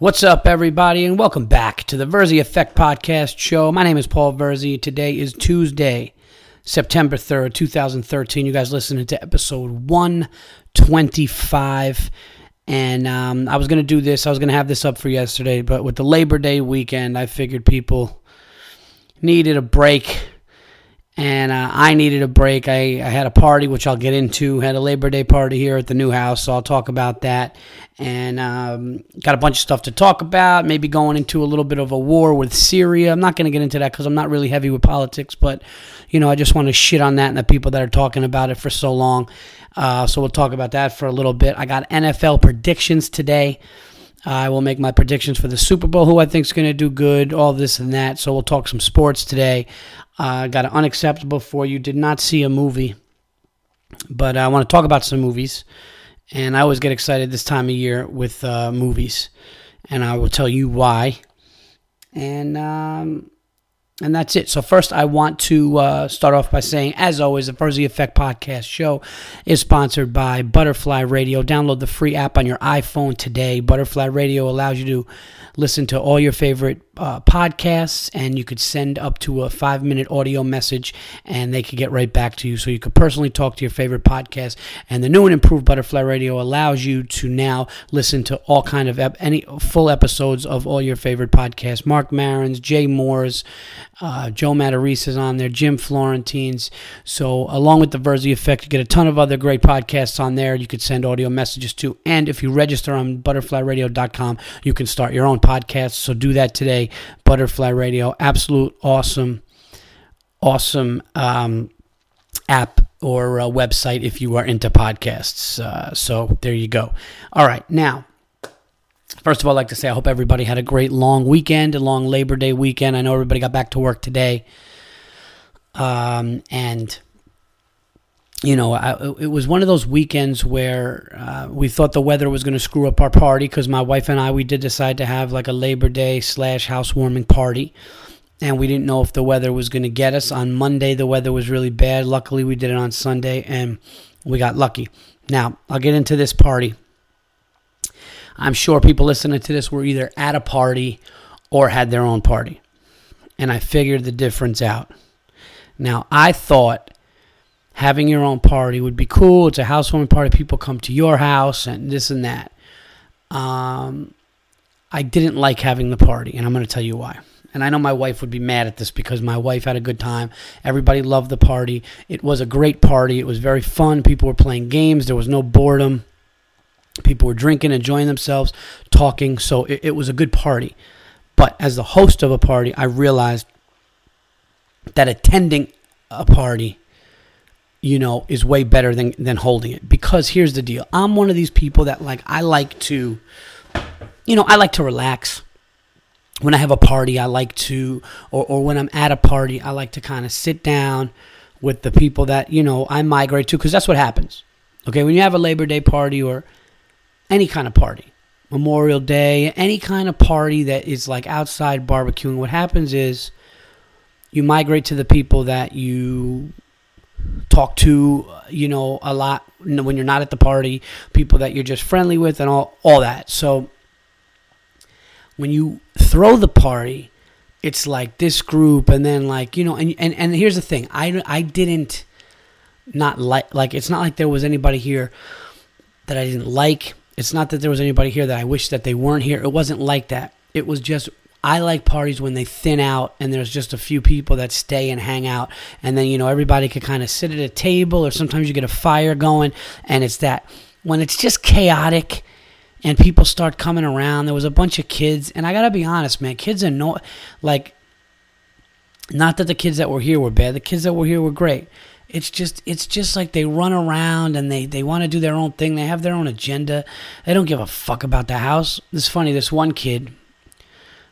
What's up, everybody, and welcome back to the Verzi Effect Podcast Show. My name is Paul Verzi. Today is Tuesday, September 3rd, 2013. You guys listening to episode 125. And um, I was going to do this, I was going to have this up for yesterday, but with the Labor Day weekend, I figured people needed a break and uh, I needed a break. I, I, had a party, which I'll get into. Had a Labor Day party here at the new house, so I'll talk about that. And um, got a bunch of stuff to talk about. Maybe going into a little bit of a war with Syria. I'm not going to get into that because I'm not really heavy with politics, but you know, I just want to shit on that and the people that are talking about it for so long. Uh, so we'll talk about that for a little bit. I got NFL predictions today. I will make my predictions for the Super Bowl, who I think is going to do good, all this and that. So we'll talk some sports today. Uh, got an unacceptable for you. Did not see a movie, but I want to talk about some movies. And I always get excited this time of year with uh, movies, and I will tell you why. And um, and that's it. So first, I want to uh, start off by saying, as always, the Verzi Effect Podcast show is sponsored by Butterfly Radio. Download the free app on your iPhone today. Butterfly Radio allows you to listen to all your favorite uh, podcasts, and you could send up to a five minute audio message, and they could get right back to you. So you could personally talk to your favorite podcast. And the new and improved Butterfly Radio allows you to now listen to all kind of ep- any full episodes of all your favorite podcasts. Marc Maron's, Jay Mohr's, uh, Joe Matarese is on there, Jim Florentine's. So along with the Verzi Effect, you get a ton of other great podcasts on there. You could send audio messages to, and if you register on butterflyradio.com, you can start your own podcast. So do that today. Butterfly Radio, absolute awesome, awesome um, app or website if you are into podcasts. Uh, so there you go. All right, now. First of all, I'd like to say I hope everybody had a great long weekend, a long Labor Day weekend. I know everybody got back to work today. Um, and you know, I, it was one of those weekends where uh, we thought the weather was going to screw up our party because my wife and I we did decide to have like a Labor Day slash housewarming party, and we didn't know if the weather was going to get us. On Monday, the weather was really bad. Luckily, we did it on Sunday, and we got lucky. Now, I'll get into this party. I'm sure people listening to this were either at a party or had their own party, and I figured the difference out. Now, I thought having your own party would be cool. It's a housewarming party. People come to your house and this and that. Um, I didn't like having the party, and I'm going to tell you why. And I know my wife would be mad at this because my wife had a good time. Everybody loved the party. It was a great party. It was very fun. People were playing games. There was no boredom. People were drinking, enjoying themselves, talking. So it, it was a good party. But as the host of a party, I realized that attending a party you know, is way better than than holding it. Because here's the deal: I'm one of these people that like I like to, you know, I like to relax. When I have a party, I like to, or or when I'm at a party, I like to kind of sit down with the people that you know I migrate to, because that's what happens. Okay, when you have a Labor Day party or any kind of party, Memorial Day, any kind of party that is like outside barbecuing, what happens is you migrate to the people that you talk to, you know, a lot when you're not at the party, people that you're just friendly with, and all all that. So when you throw the party, it's like this group, and then like you know, and and and here's the thing, I I didn't not like like it's not like there was anybody here that I didn't like. It's not that there was anybody here that I wish that they weren't here. It wasn't like that. It was just I like parties when they thin out and there's just a few people that stay and hang out. And then, you know, everybody could kind of sit at a table or sometimes you get a fire going. And it's that when it's just chaotic and people start coming around, there was a bunch of kids. And I got to be honest, man, kids are no, like, not that the kids that were here were bad. The kids that were here were great. It's just it's just like they run around and they, they want to do their own thing. They have their own agenda. They don't give a fuck about the house. It's funny, this one kid,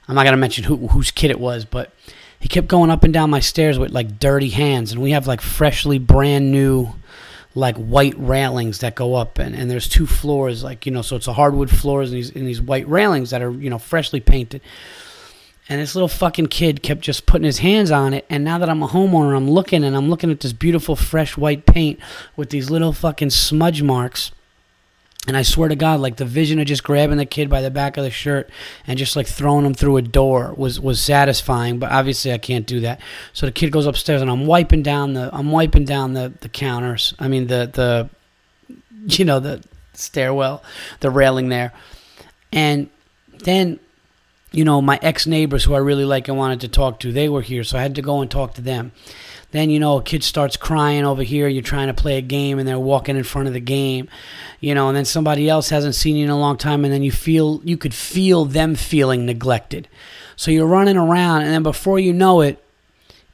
I'm not gonna mention who whose kid it was, but he kept going up and down my stairs with like dirty hands, and we have like freshly brand new like white railings that go up and, and there's two floors like you know so it's a hardwood floors and these and these white railings that are you know freshly painted and this little fucking kid kept just putting his hands on it and now that i'm a homeowner i'm looking and i'm looking at this beautiful fresh white paint with these little fucking smudge marks And I swear to God, like the vision of just grabbing the kid by the back of the shirt and just like throwing him through a door was was satisfying. But obviously, I can't do that. So the kid goes upstairs, and I'm wiping down the I'm wiping down the the counters. I mean the the you know the stairwell, the railing there, and then you know my ex neighbors who I really like and wanted to talk to, they were here, so I had to go and talk to them. Then you know a kid starts crying over here. You're trying to play a game, and they're walking in front of the game, you know. And then somebody else hasn't seen you in a long time, and then you feel you could feel them feeling neglected. So you're running around, and then before you know it,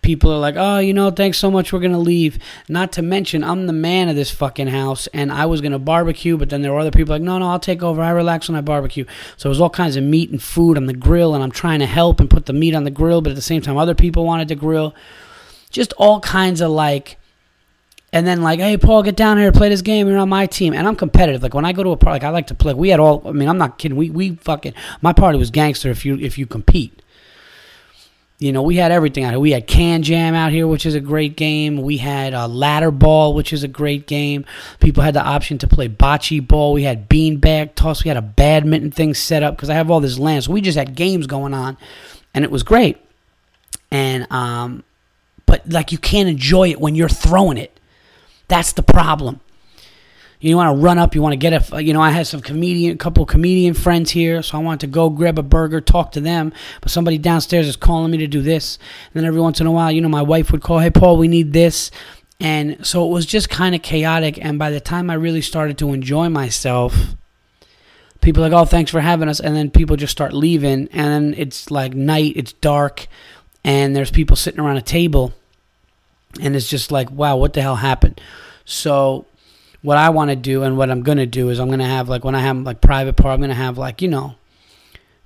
people are like, "Oh, you know, thanks so much. We're gonna leave." Not to mention, I'm the man of this fucking house, and I was gonna barbecue, but then there were other people like, "No, no, I'll take over. I relax when I barbecue." So it was all kinds of meat and food on the grill, and I'm trying to help and put the meat on the grill, but at the same time, other people wanted to grill just all kinds of like and then like, hey Paul, get down here to play this game. You're on my team, and I'm competitive. Like when I go to a party, like I like to play. We had all. I mean, I'm not kidding. We we fucking my party was gangster. If you if you compete, you know, we had everything out here. We had KanJam out here, which is a great game. We had uh, ladder ball, which is a great game. People had the option to play bocce ball. We had beanbag toss. We had a badminton thing set up because I have all this land. So we just had games going on, and it was great. And um, but like you can't enjoy it when you're throwing it. That's the problem. You want to run up, you want to get a, you know, I had some comedian, couple comedian friends here, so I wanted to go grab a burger, talk to them, but somebody downstairs is calling me to do this. And then every once in a while, you know, my wife would call, hey, Paul, we need this. And so it was just kind of chaotic. And by the time I really started to enjoy myself, people like, oh, thanks for having us. And then people just start leaving. And then it's like night, it's dark, and there's people sitting around a table and it's just like wow what the hell happened so what i want to do and what i'm to do is i'm to have like when i have like private part i'm to have like you know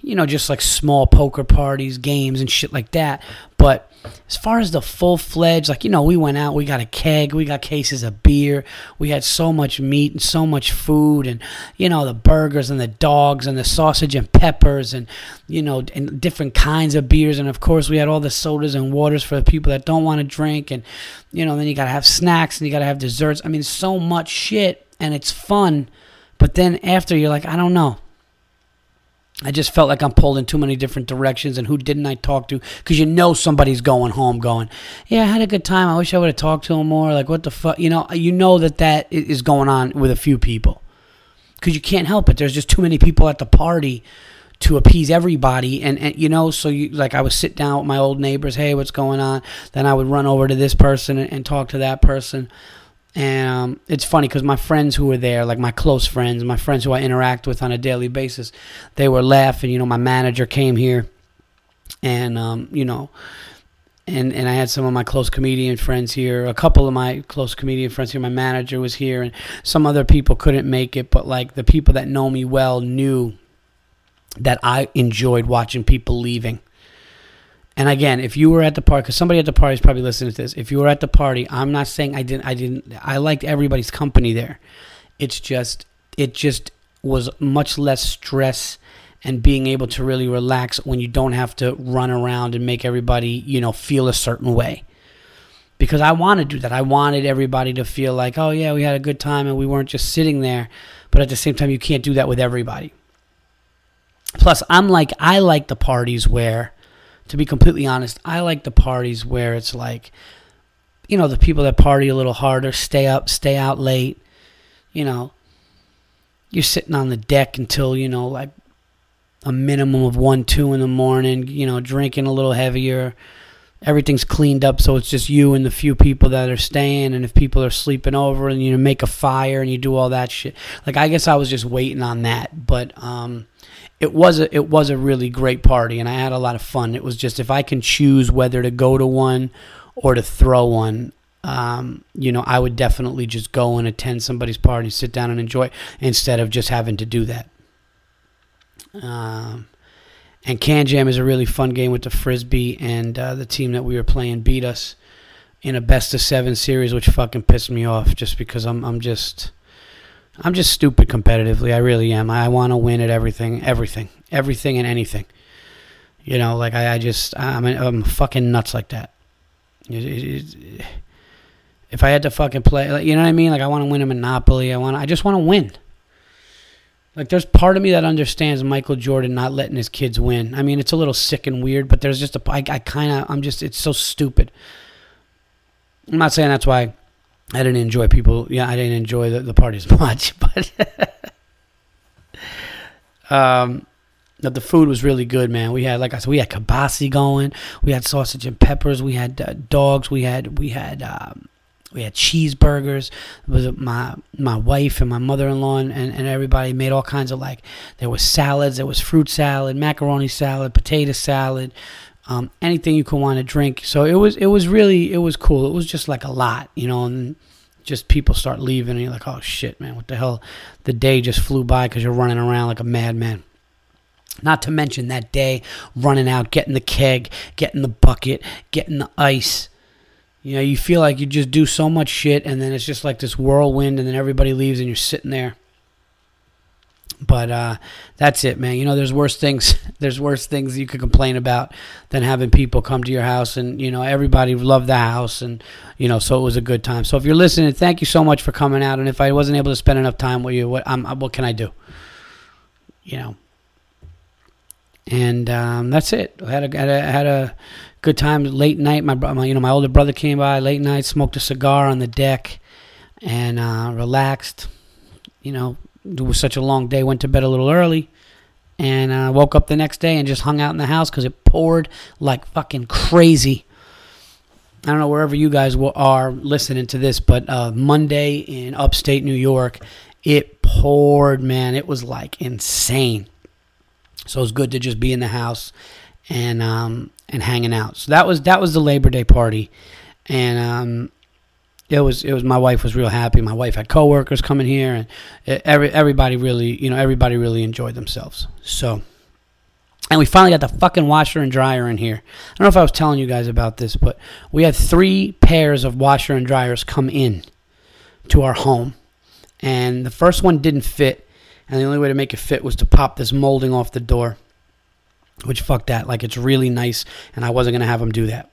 you know, just like small poker parties, games, and shit like that. But as far as the full fledged, like, you know, we went out, we got a keg, we got cases of beer, we had so much meat and so much food, and, you know, the burgers and the dogs and the sausage and peppers and, you know, and different kinds of beers. And of course, we had all the sodas and waters for the people that don't want to drink. And, you know, then you got to have snacks and you got to have desserts. I mean, so much shit, and it's fun. But then after, you're like, I don't know. I just felt like I'm pulled in too many different directions, and who didn't I talk to? Because you know somebody's going home, going, "Yeah, I had a good time. I wish I would have talked to him more." Like, what the fuck? You know, you know that that is going on with a few people, because you can't help it. There's just too many people at the party to appease everybody, and, and you know, so you like I would sit down with my old neighbors, "Hey, what's going on?" Then I would run over to this person and, and talk to that person. And um, it's funny because my friends who were there, like my close friends, my friends who I interact with on a daily basis, they were laughing. You know, my manager came here, and um, you know, and and I had some of my close comedian friends here. A couple of my close comedian friends here. My manager was here, and some other people couldn't make it. But like the people that know me well knew that I enjoyed watching people leaving. And again, if you were at the party, because somebody at the party is probably listening to this. If you were at the party, I'm not saying I didn't. I didn't. I liked everybody's company there. It's just, it just was much less stress and being able to really relax when you don't have to run around and make everybody, you know, feel a certain way. Because I want to do that. I wanted everybody to feel like, oh yeah, we had a good time and we weren't just sitting there. But at the same time, you can't do that with everybody. Plus, I'm like, I like the parties where to be completely honest, I like the parties where it's like, you know, the people that party a little harder, stay up, stay out late. You know, you're sitting on the deck until, you know, like a minimum of 1, 2 in the morning, you know, drinking a little heavier. Everything's cleaned up, so it's just you and the few people that are staying. And if people are sleeping over, and you make a fire and you do all that shit. Like, I guess I was just waiting on that. But, um, it was a it was a really great party and I had a lot of fun. It was just if I can choose whether to go to one or to throw one, um, you know, I would definitely just go and attend somebody's party, sit down and enjoy instead of just having to do that. Um, and KanJam is a really fun game with the frisbee, and uh, the team that we were playing beat us in a best of seven series, which fucking pissed me off just because I'm I'm just I'm just stupid competitively. I really am. I want to win at everything, everything, everything, and anything. You know, like I, I just, I'm, I'm fucking nuts like that. It, it, it, if I had to fucking play, like, you know what I mean? Like I want to win a Monopoly. I want, I just want to win. Like, there's part of me that understands Michael Jordan not letting his kids win. I mean, it's a little sick and weird, but there's just a, I, I kind of, I'm just, it's so stupid. I'm not saying that's why I didn't enjoy people. Yeah, I didn't enjoy the, the parties much, but, um, the food was really good, man. We had, like I said, we had kibasi going. We had sausage and peppers. We had uh, dogs. We had, we had, um, we had cheeseburgers. It was my my wife and my mother in law and, and everybody made all kinds of like there was salads, there was fruit salad, macaroni salad, potato salad, um, anything you could want to drink. So it was it was really it was cool. It was just like a lot, you know, and just people start leaving and you're like, oh shit, man, what the hell? The day just flew by because you're running around like a madman. Not to mention that day running out, getting the keg, getting the bucket, getting the ice you know, you feel like you just do so much shit, and then it's just like this whirlwind, and then everybody leaves, and you're sitting there. But uh, that's it, man. You know, there's worse things. There's worse things you could complain about than having people come to your house, and you know, everybody loved the house, and you know, so it was a good time. So if you're listening, thank you so much for coming out. And if I wasn't able to spend enough time with you, what I'm, what can I do? You know. And um, that's it. I had a, had a had a good time. Late night, my, my you know my older brother came by late night, smoked a cigar on the deck, and uh, relaxed. You know, it was such a long day. Went to bed a little early, and uh, woke up the next day and just hung out in the house because it poured like fucking crazy. I don't know wherever you guys are listening to this, but uh, Monday in upstate New York, it poured, man. It was like insane. So it was good to just be in the house and um, and hanging out. So that was that was the Labor Day party, and um, it was it was my wife was real happy. My wife had coworkers coming here, and every everybody really you know everybody really enjoyed themselves. So. And we finally got the fucking washer and dryer in here. I don't know if I was telling you guys about this, but we had three pairs of washer and dryers come in to our home. And the first one didn't fit. And the only way to make it fit was to pop this molding off the door. Which fuck that. Like it's really nice, and I wasn't gonna have them do that.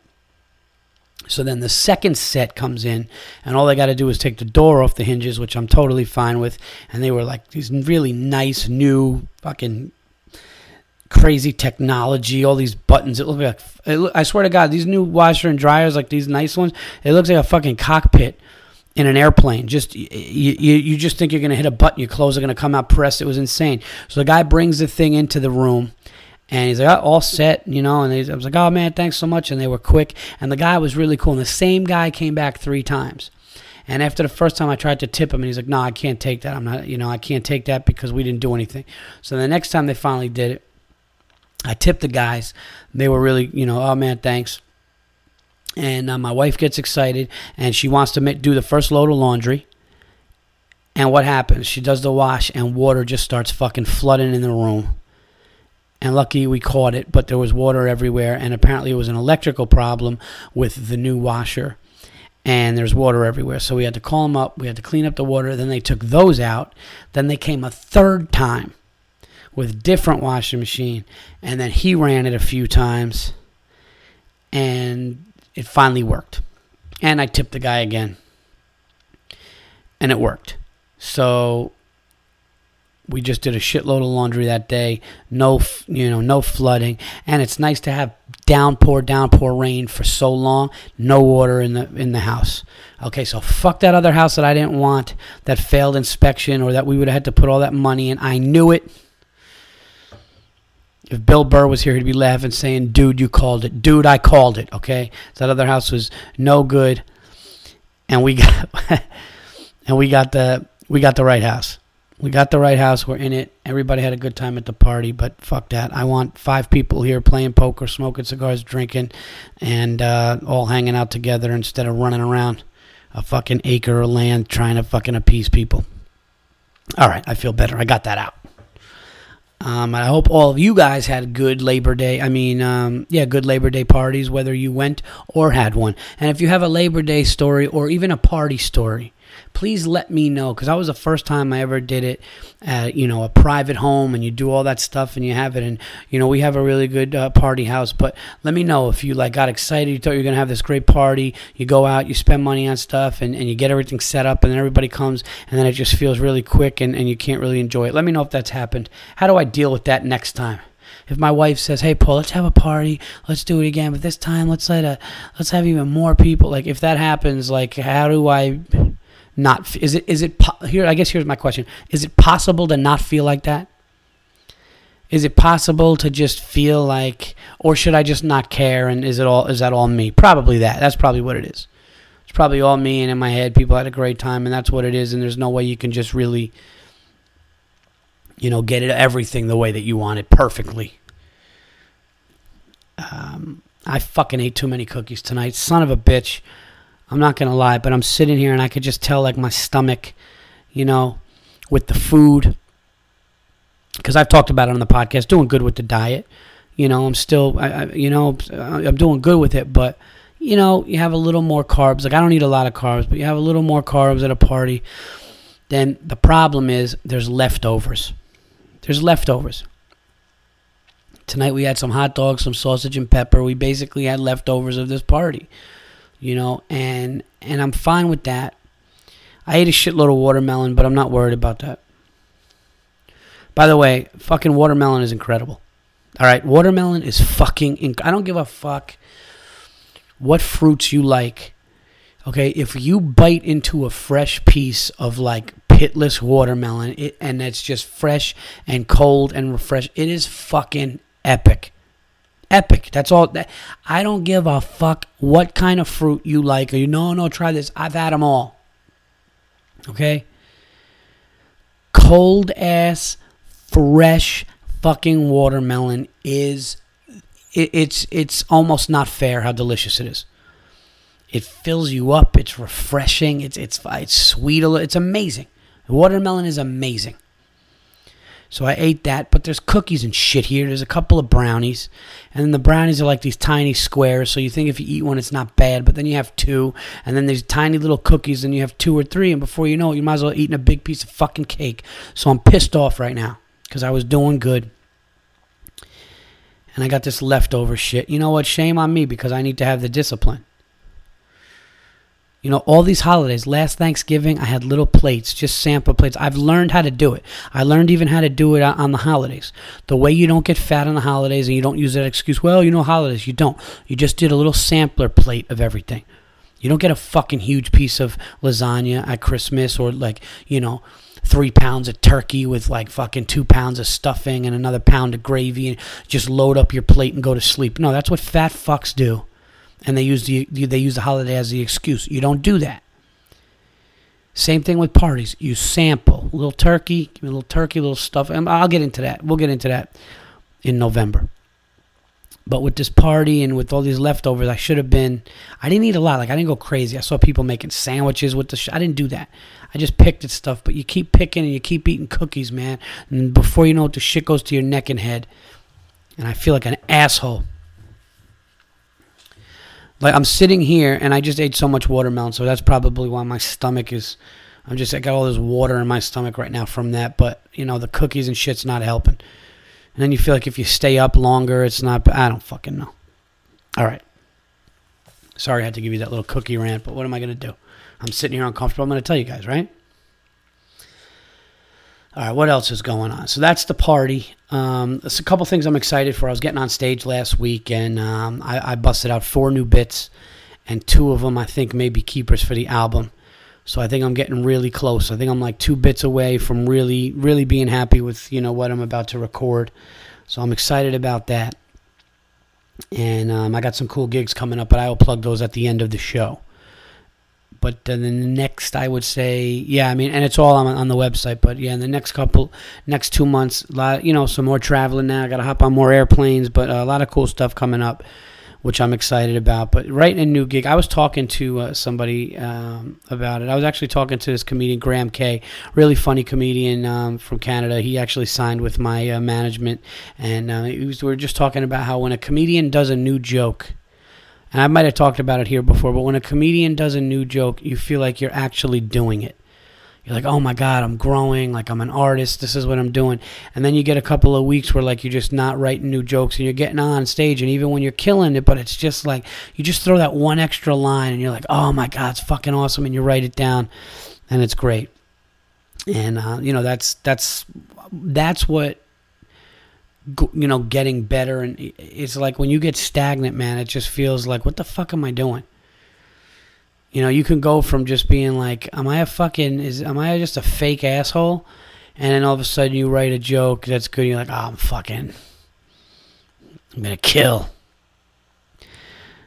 So then the second set comes in, and all they got to do is take the door off the hinges, which I'm totally fine with. And they were like these really nice, new, fucking crazy technology. All these buttons. It looked like it I swear to God, these new washer and dryers, like these nice ones, it looks like a fucking cockpit in an airplane. Just you, you, you just think you're gonna hit a button, your clothes are gonna come out pressed. It was insane. So the guy brings the thing into the room and he's like, oh, all set, you know. And I was like, oh man, thanks so much. And they were quick. And the guy was really cool. And the same guy came back three times. And after the first time, I tried to tip him, and he's like, no, I can't take that. I'm not, you know, I can't take that because we didn't do anything. So the next time they finally did it, I tipped the guys. They were really, you know, oh man, thanks. And uh, my wife gets excited, and she wants to make, do the first load of laundry. And what happens? She does the wash, and water just starts fucking flooding in the room and lucky we caught it, but there was water everywhere, and apparently it was an electrical problem with the new washer, and there's water everywhere. So we had to call them up, we had to clean up the water, then they took those out, then they came a third time with different washing machine, and then he ran it a few times, and it finally worked. And I tipped the guy again, and it worked. So we just did a shitload of laundry that day. No, you know, no flooding, and it's nice to have downpour, downpour rain for so long. No water in the in the house. Okay, so fuck that other house that I didn't want, that failed inspection, or that we would have had to put all that money in. I knew it. If Bill Burr was here, he'd be laughing, saying, "Dude, you called it. Dude, I called it." Okay, that other house was no good, and we got and we got the we got the right house we got the right house. We're in it. Everybody had a good time at the party, but fuck that. I want five people here playing poker, smoking cigars, drinking, and uh, all hanging out together instead of running around a fucking acre of land trying to fucking appease people. All right, I feel better. I got that out. Um, I hope all of you guys had good Labor Day. I mean, um, yeah, good Labor Day parties, whether you went or had one. And if you have a Labor Day story or even a party story, please let me know because that was the first time I ever did it at you know a private home and you do all that stuff and you have it and you know we have a really good uh, party house. But let me know if you like got excited you thought you were gonna have this great party you go out you spend money on stuff and, and you get everything set up and then everybody comes and then it just feels really quick and, and you can't really enjoy it. Let me know if that's happened. How do I deal with that next time? If my wife says, "Hey, Paul, let's have a party, let's do it again, but this time let's let a let's have even more people." Like if that happens, like how do I not is it is it here I guess here's my question. Is it possible to not feel like that? Is it possible to just feel like or should I just not care and is it all is that all me? Probably that. That's probably what it is. It's probably all me and in my head people had a great time and that's what it is and there's no way you can just really you know, get it everything the way that you want it perfectly. Um, I fucking ate too many cookies tonight. Son of a bitch. I'm not gonna lie, but I'm sitting here and I could just tell like my stomach, you know, with the food. Because I've talked about it on the podcast, doing good with the diet. You know, I'm still, I, I, you know, I'm doing good with it, but you know, you have a little more carbs. Like I don't eat a lot of carbs, but you have a little more carbs at a party. Then the problem is there's leftovers. There's leftovers. Tonight we had some hot dogs, some sausage and pepper. We basically had leftovers of this party you know, and and I'm fine with that. I ate a shitload of watermelon, but I'm not worried about that. By the way, fucking watermelon is incredible. All right, watermelon is fucking. Inc- I don't give a fuck what fruits you like. Okay, if you bite into a fresh piece of like pitless watermelon, it, and it's just fresh and cold and refreshed, it is fucking epic epic. That's all. That, I don't give a fuck what kind of fruit you like. Or you know, no, try this. I've had them all. Okay. Cold ass, fresh fucking watermelon is. It, it's it's almost not fair how delicious it is. It fills you up. It's refreshing. It's it's it's sweet. It's amazing. Watermelon is amazing. So I ate that, but there's cookies and shit here. There's a couple of brownies, and then the brownies are like these tiny squares. So you think if you eat one, it's not bad, but then you have two, and then there's tiny little cookies, and you have two or three, and before you know it, you might as well eating a big piece of fucking cake. So I'm pissed off right now because I was doing good. And I got this leftover shit. You know what? Shame on me because I need to have the discipline. You know, all these holidays, last Thanksgiving, I had little plates, just sample plates. I've learned how to do it. I learned even how to do it on the holidays. The way you don't get fat on the holidays and you don't use that excuse, well, you know, holidays. You don't. You just did a little sampler plate of everything. You don't get a fucking huge piece of lasagna at Christmas or like, you know, three pounds of turkey with like fucking two pounds of stuffing and another pound of gravy and just load up your plate and go to sleep. No, that's what fat fucks do and they use the they use the holiday as the excuse. You don't do that. Same thing with parties. You sample a little turkey, give me a little turkey, a little stuff. And I'll get into that. We'll get into that in November. But with this party and with all these leftovers, I should have been. I didn't eat a lot. Like I didn't go crazy. I saw people making sandwiches with the. Sh- I didn't do that. I just picked at stuff. But you keep picking and you keep eating cookies, man. And before you know it, the shit goes to your neck and head. And I feel like an asshole. Like I'm sitting here and I just ate so much watermelon, so that's probably why my stomach is. I'm just I got all this water in my stomach right now from that. But you know the cookies and shit's not helping. And then you feel like if you stay up longer, it's not. I don't fucking know. All right. Sorry I had to give you that little cookie rant, but what am I gonna do? I'm sitting here uncomfortable. I'm gonna tell you guys, right? All right, what else is going on? So that's the party. Um, there's a couple things I'm excited for. I was getting on stage last week, and um, I, I, busted out four new bits, and two of them I think may be keepers for the album. So I think I'm getting really close. I think I'm like two bits away from really, really being happy with you know what I'm about to record. So I'm excited about that, and um, I got some cool gigs coming up, but I will plug those at the end of the show but uh, the next I would say, yeah, I mean, and it's all on, on the website. But yeah, in the next couple, next two months, a lot, you know, some more traveling now. I got to hop on more airplanes, but uh, a lot of cool stuff coming up, which I'm excited about. But writing a new gig, I was talking to uh, somebody um, about it. I was actually talking to this comedian Graham Kay, really funny comedian um, from Canada. He actually signed with my uh, management, and uh, was, we were just talking about how when a comedian does a new joke And I might have talked about it here before, but when a comedian does a new joke, you feel like you're actually doing it. You're like, oh my God, I'm growing. Like, I'm an artist. This is what I'm doing. And then you get a couple of weeks where, like, you're just not writing new jokes and you're getting on stage. And even when you're killing it, but it's just like, you just throw that one extra line and you're like, oh my God, it's fucking awesome. And you write it down and it's great. And, uh, you know, that's, that's, that's what you know getting better and it's like when you get stagnant man it just feels like what the fuck am i doing? You know you can go from just being like am i a fucking is am i just a fake asshole? And then all of a sudden you write a joke that's good you're like oh i'm fucking i'm gonna kill.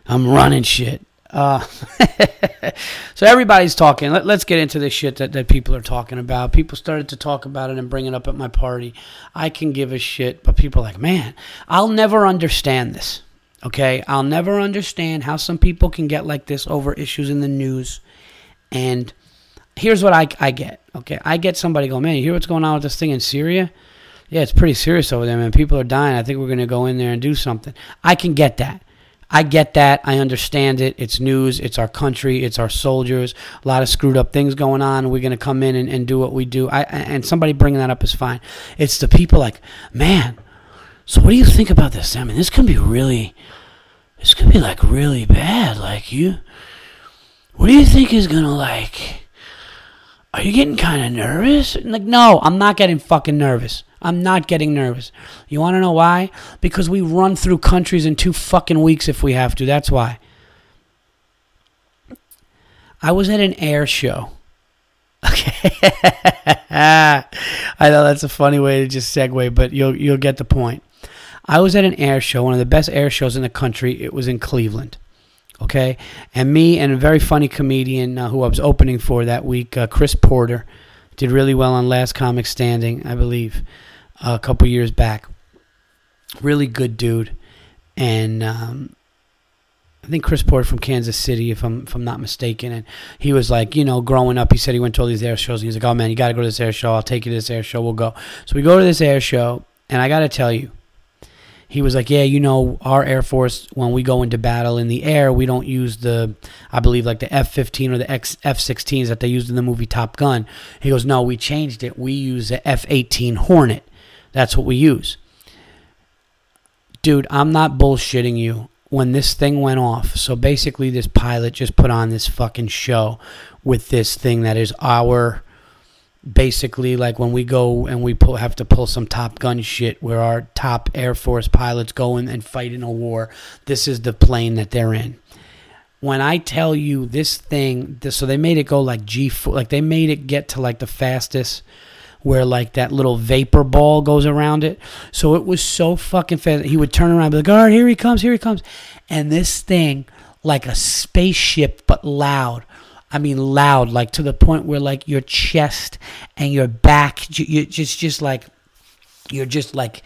I'm running shit uh, so everybody's talking. Let, us get into this shit that, that people are talking about. People started to talk about it and bring it up at my party. I can give a shit, but people are like, man, I'll never understand this. Okay? I'll never understand how some people can get like this over issues in the news. And here's what I, I get. Okay? I get somebody go, man, you hear what's going on with this thing in Syria? Yeah, it's pretty serious over there, man. People are dying. I think we're going to go in there and do something. I can get that. I get that. I understand it. It's news. It's our country. It's our soldiers. A lot of screwed up things going on. We're going to come in and, and do what we do. I, and somebody bringing that up is fine. It's the people like, man, so what do you think about this? I mean, this could be really, this could be like really bad. Like, you, what do you think is going to like, are you getting kind of nervous? Like, no, I'm not getting fucking nervous. I'm not getting nervous. You want to know why? Because we run through countries in two fucking weeks if we have to. That's why. I was at an air show. Okay. I know that's a funny way to just segue, but you'll you'll get the point. I was at an air show, one of the best air shows in the country. It was in Cleveland. Okay, and me and a very funny comedian uh, who I was opening for that week, uh, Chris Porter, did really well on Last Comic Standing, I believe, uh, a couple years back. Really good dude, and um, I think Chris Porter from Kansas City, if I'm if I'm not mistaken, and he was like, you know, growing up, he said he went to all these air shows, and he's like, oh man, you got to go to this air show. I'll take you to this air show. We'll go. So we go to this air show, and I got to tell you, he was like, yeah, you know, our Air Force, when we go into battle in the air, we don't use the, I believe, like the F 15 or the F 16s that they used in the movie Top Gun. He goes, no, we changed it. We use the F 18 Hornet. That's what we use. Dude, I'm not bullshitting you. When this thing went off, so basically, this pilot just put on this fucking show with this thing that is our basically like when we go and we pull, have to pull some Top Gun shit where our top Air Force pilots go in and fight in a war, this is the plane that they're in. When I tell you this thing, this, so they made it go like G4, like they made it get to like the fastest where like that little vapor ball goes around it. So it was so fucking fast. He would turn around and be like, all right, here he comes, here he comes. And this thing, like a spaceship, but loud, I mean loud, like to the point where like your chest and your back, you just just like you're just like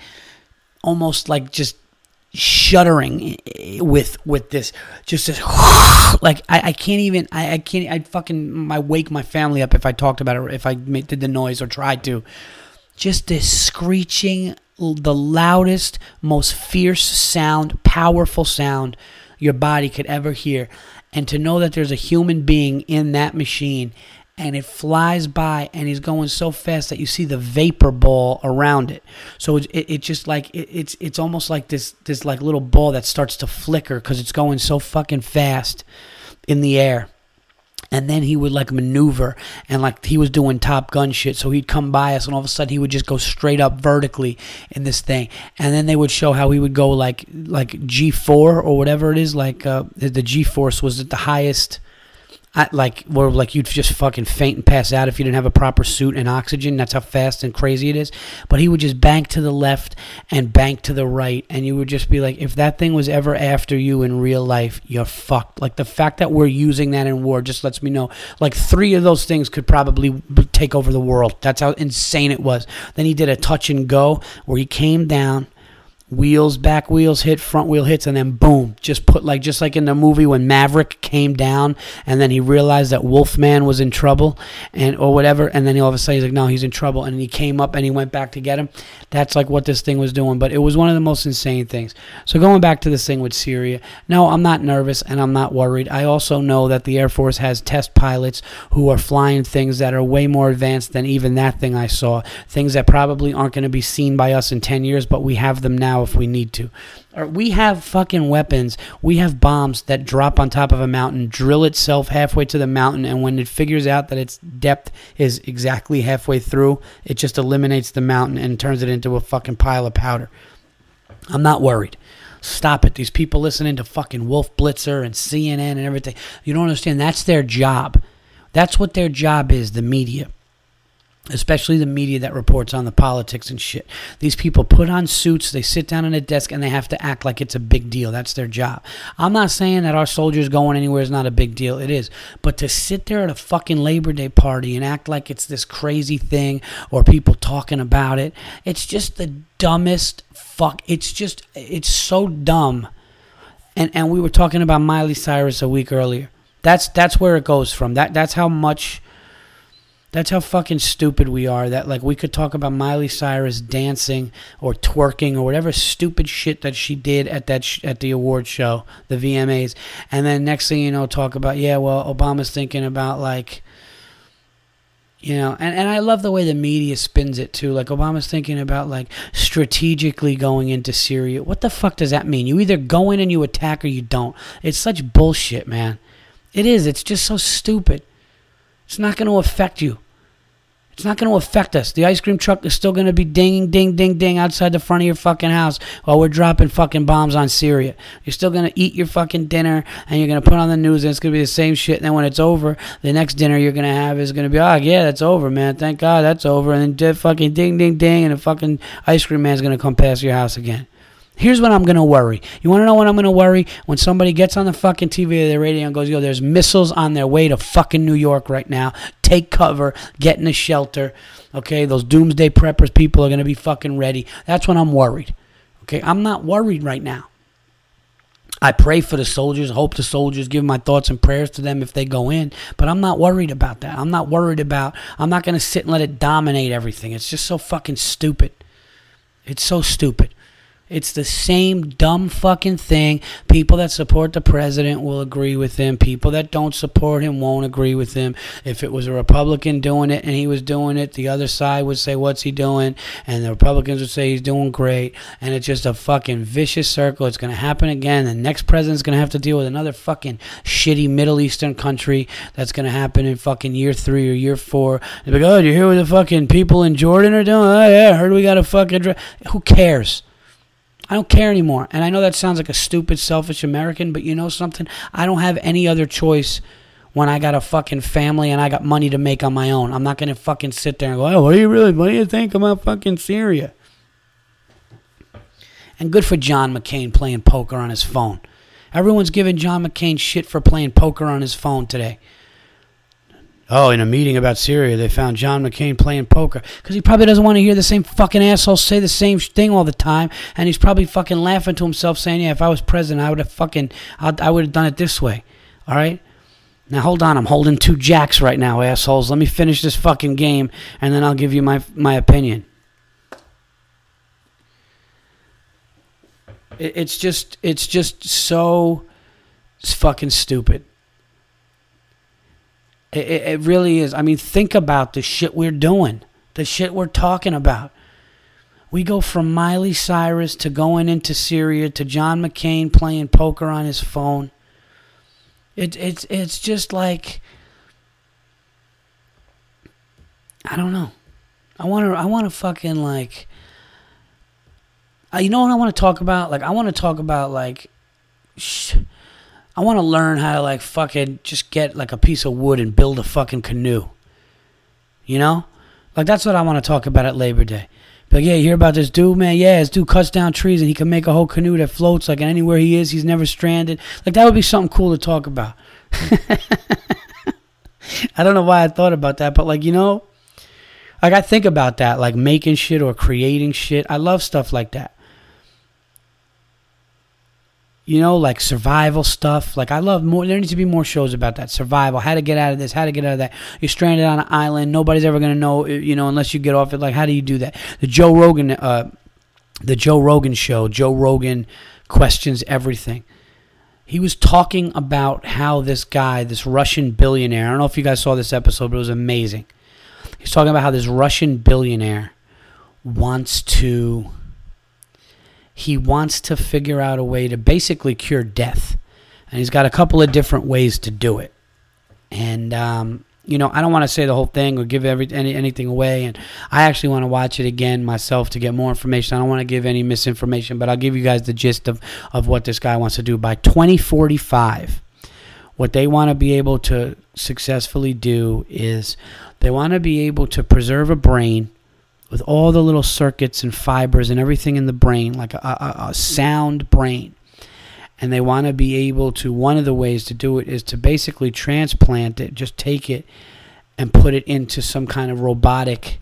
almost like just shuddering with with this. Just this like I, I can't even I, I can't I fucking I wake my family up if I talked about it if I made, did the noise or tried to. Just this screeching the loudest most fierce sound powerful sound your body could ever hear and to know that there's a human being in that machine and it flies by and he's going so fast that you see the vapor ball around it. So it's it, it just like it, it's it's almost like this this like little ball that starts to flicker because it's going so fucking fast in the air and then he would like maneuver and like he was doing top gun shit. So he'd come by us and all of a sudden he would just go straight up vertically in this thing. And then they would show how he would go like like g4 or whatever it is like uh, the g-force was at the highest I, like where like you'd just fucking faint and pass out if you didn't have a proper suit and oxygen. That's how fast and crazy it is. But he would just bank to the left and bank to the right, and you would just be like, if that thing was ever after you in real life, you're fucked. Like the fact that we're using that in war just lets me know. Like three of those things could probably take over the world. That's how insane it was. Then he did a touch and go where he came down wheels, back wheels hit, front wheel hits, and then boom, just put like just like in the movie when Maverick came down, and then he realized that Wolfman was in trouble, and or whatever, and then he all of a sudden he's like, no, he's in trouble, and he came up and he went back to get him. That's like what this thing was doing, but it was one of the most insane things. So going back to this thing with Syria, no, I'm not nervous and I'm not worried. I also know that the Air Force has test pilots who are flying things that are way more advanced than even that thing I saw, things that probably aren't going to be seen by us in 10 years, but we have them now if we need to. Or we have fucking weapons. We have bombs that drop on top of a mountain, drill itself halfway to the mountain, and when it figures out that its depth is exactly halfway through, it just eliminates the mountain and turns it into a fucking pile of powder. I'm not worried. Stop it. These people listening to fucking Wolf Blitzer and CNN and everything. You don't understand. That's their job. That's what their job is, the media especially the media that reports on the politics and shit. These people put on suits, they sit down at a desk, and they have to act like it's a big deal. That's their job. I'm not saying that our soldiers going anywhere is not a big deal. It is. But to sit there at a fucking Labor Day party and act like it's this crazy thing or people talking about it, it's just the dumbest fuck. It's just, it's so dumb. And, and we were talking about Miley Cyrus a week earlier. That's that's where it goes from. That that's how much that's how fucking stupid we are. That like we could talk about Miley Cyrus dancing or twerking or whatever stupid shit that she did at that sh- at the award show, the VMAs, and then next thing you know, talk about yeah, well, Obama's thinking about like, you know, and and I love the way the media spins it too. Like Obama's thinking about like strategically going into Syria. What the fuck does that mean? You either go in and you attack or you don't. It's such bullshit, man. It is. It's just so stupid. It's not going to affect you. It's not going to affect us. The ice cream truck is still going to be ding, ding, ding, ding outside the front of your fucking house while we're dropping fucking bombs on Syria. You're still going to eat your fucking dinner and you're going to put on the news and it's going to be the same shit. And then when it's over, the next dinner you're going to have is going to be, oh, yeah, that's over, man. Thank God that's over. And then fucking ding, ding, ding. And the fucking ice cream man's going to come past your house again. Here's what I'm going to worry. You want to know what I'm going to worry? When somebody gets on the fucking TV or the radio and goes, yo, there's missiles on their way to fucking New York right now. Take cover. Get in a shelter. Okay, those doomsday preppers people are going to be fucking ready. That's when I'm worried. Okay, I'm not worried right now. I pray for the soldiers, hope the soldiers, give my thoughts and prayers to them if they go in. But I'm not worried about that. I'm not worried about, I'm not going to sit and let it dominate everything. It's just so fucking stupid. It's so stupid. It's the same dumb fucking thing. People that support the president will agree with him. People that don't support him won't agree with him. If it was a Republican doing it and he was doing it, the other side would say, What's he doing? And the Republicans would say he's doing great. And it's just a fucking vicious circle. It's going to happen again. The next president's going to have to deal with another fucking shitty Middle Eastern country that's going to happen in fucking year three or year four. They're like, Oh, you hear what the fucking people in Jordan are doing? Oh, yeah, I heard we got a fucking. Dra-. Who cares? I don't care anymore. And I know that sounds like a stupid, selfish American, but you know something? I don't have any other choice when I got a fucking family and I got money to make on my own. I'm not gonna fucking sit there and go, oh, what do you really, what do you think about fucking Syria? And good for John McCain playing poker on his phone. Everyone's giving John McCain shit for playing poker on his phone today. Oh, in a meeting about Syria, they found John McCain playing poker because he probably doesn't want to hear the same fucking asshole say the same thing all the time, and he's probably fucking laughing to himself, saying, "Yeah, if I was president, I would have fucking, I'd, I would have done it this way." All right. Now hold on, I'm holding two jacks right now, assholes. Let me finish this fucking game, and then I'll give you my my opinion. It, it's just, it's just so fucking stupid. It, it really is. I mean, think about the shit we're doing, the shit we're talking about. We go from Miley Cyrus to going into Syria to John McCain playing poker on his phone. It, it's it's just like I don't know. I want to I want to fucking like uh, you know what I want to talk about? Like I want to talk about like sh- I want to learn how to like fucking just get like a piece of wood and build a fucking canoe. You know? Like that's what I want to talk about at Labor Day. But yeah, you hear about this dude, man? Yeah, this dude cuts down trees and he can make a whole canoe that floats like anywhere he is, he's never stranded. Like that would be something cool to talk about. I don't know why I thought about that, but like, you know, like I think about that, like making shit or creating shit. I love stuff like that. You know, like survival stuff. Like I love more. There needs to be more shows about that survival. How to get out of this. How to get out of that. You're stranded on an island. Nobody's ever gonna know. You know, unless you get off it. Like how do you do that? The Joe Rogan, uh, the Joe Rogan show. Joe Rogan questions everything. He was talking about how this guy, this Russian billionaire. I don't know if you guys saw this episode, but it was amazing. He's talking about how this Russian billionaire wants to he wants to figure out a way to basically cure death. And he's got a couple of different ways to do it. And, um, you know, I don't want to say the whole thing or give every, any, anything away. And I actually want to watch it again myself to get more information. I don't want to give any misinformation, but I'll give you guys the gist of, of what this guy wants to do. By 2045, what they want to be able to successfully do is they want to be able to preserve a brain with all the little circuits and fibers and everything in the brain, like a, a, a sound brain. And they want to be able to, one of the ways to do it is to basically transplant it, just take it and put it into some kind of robotic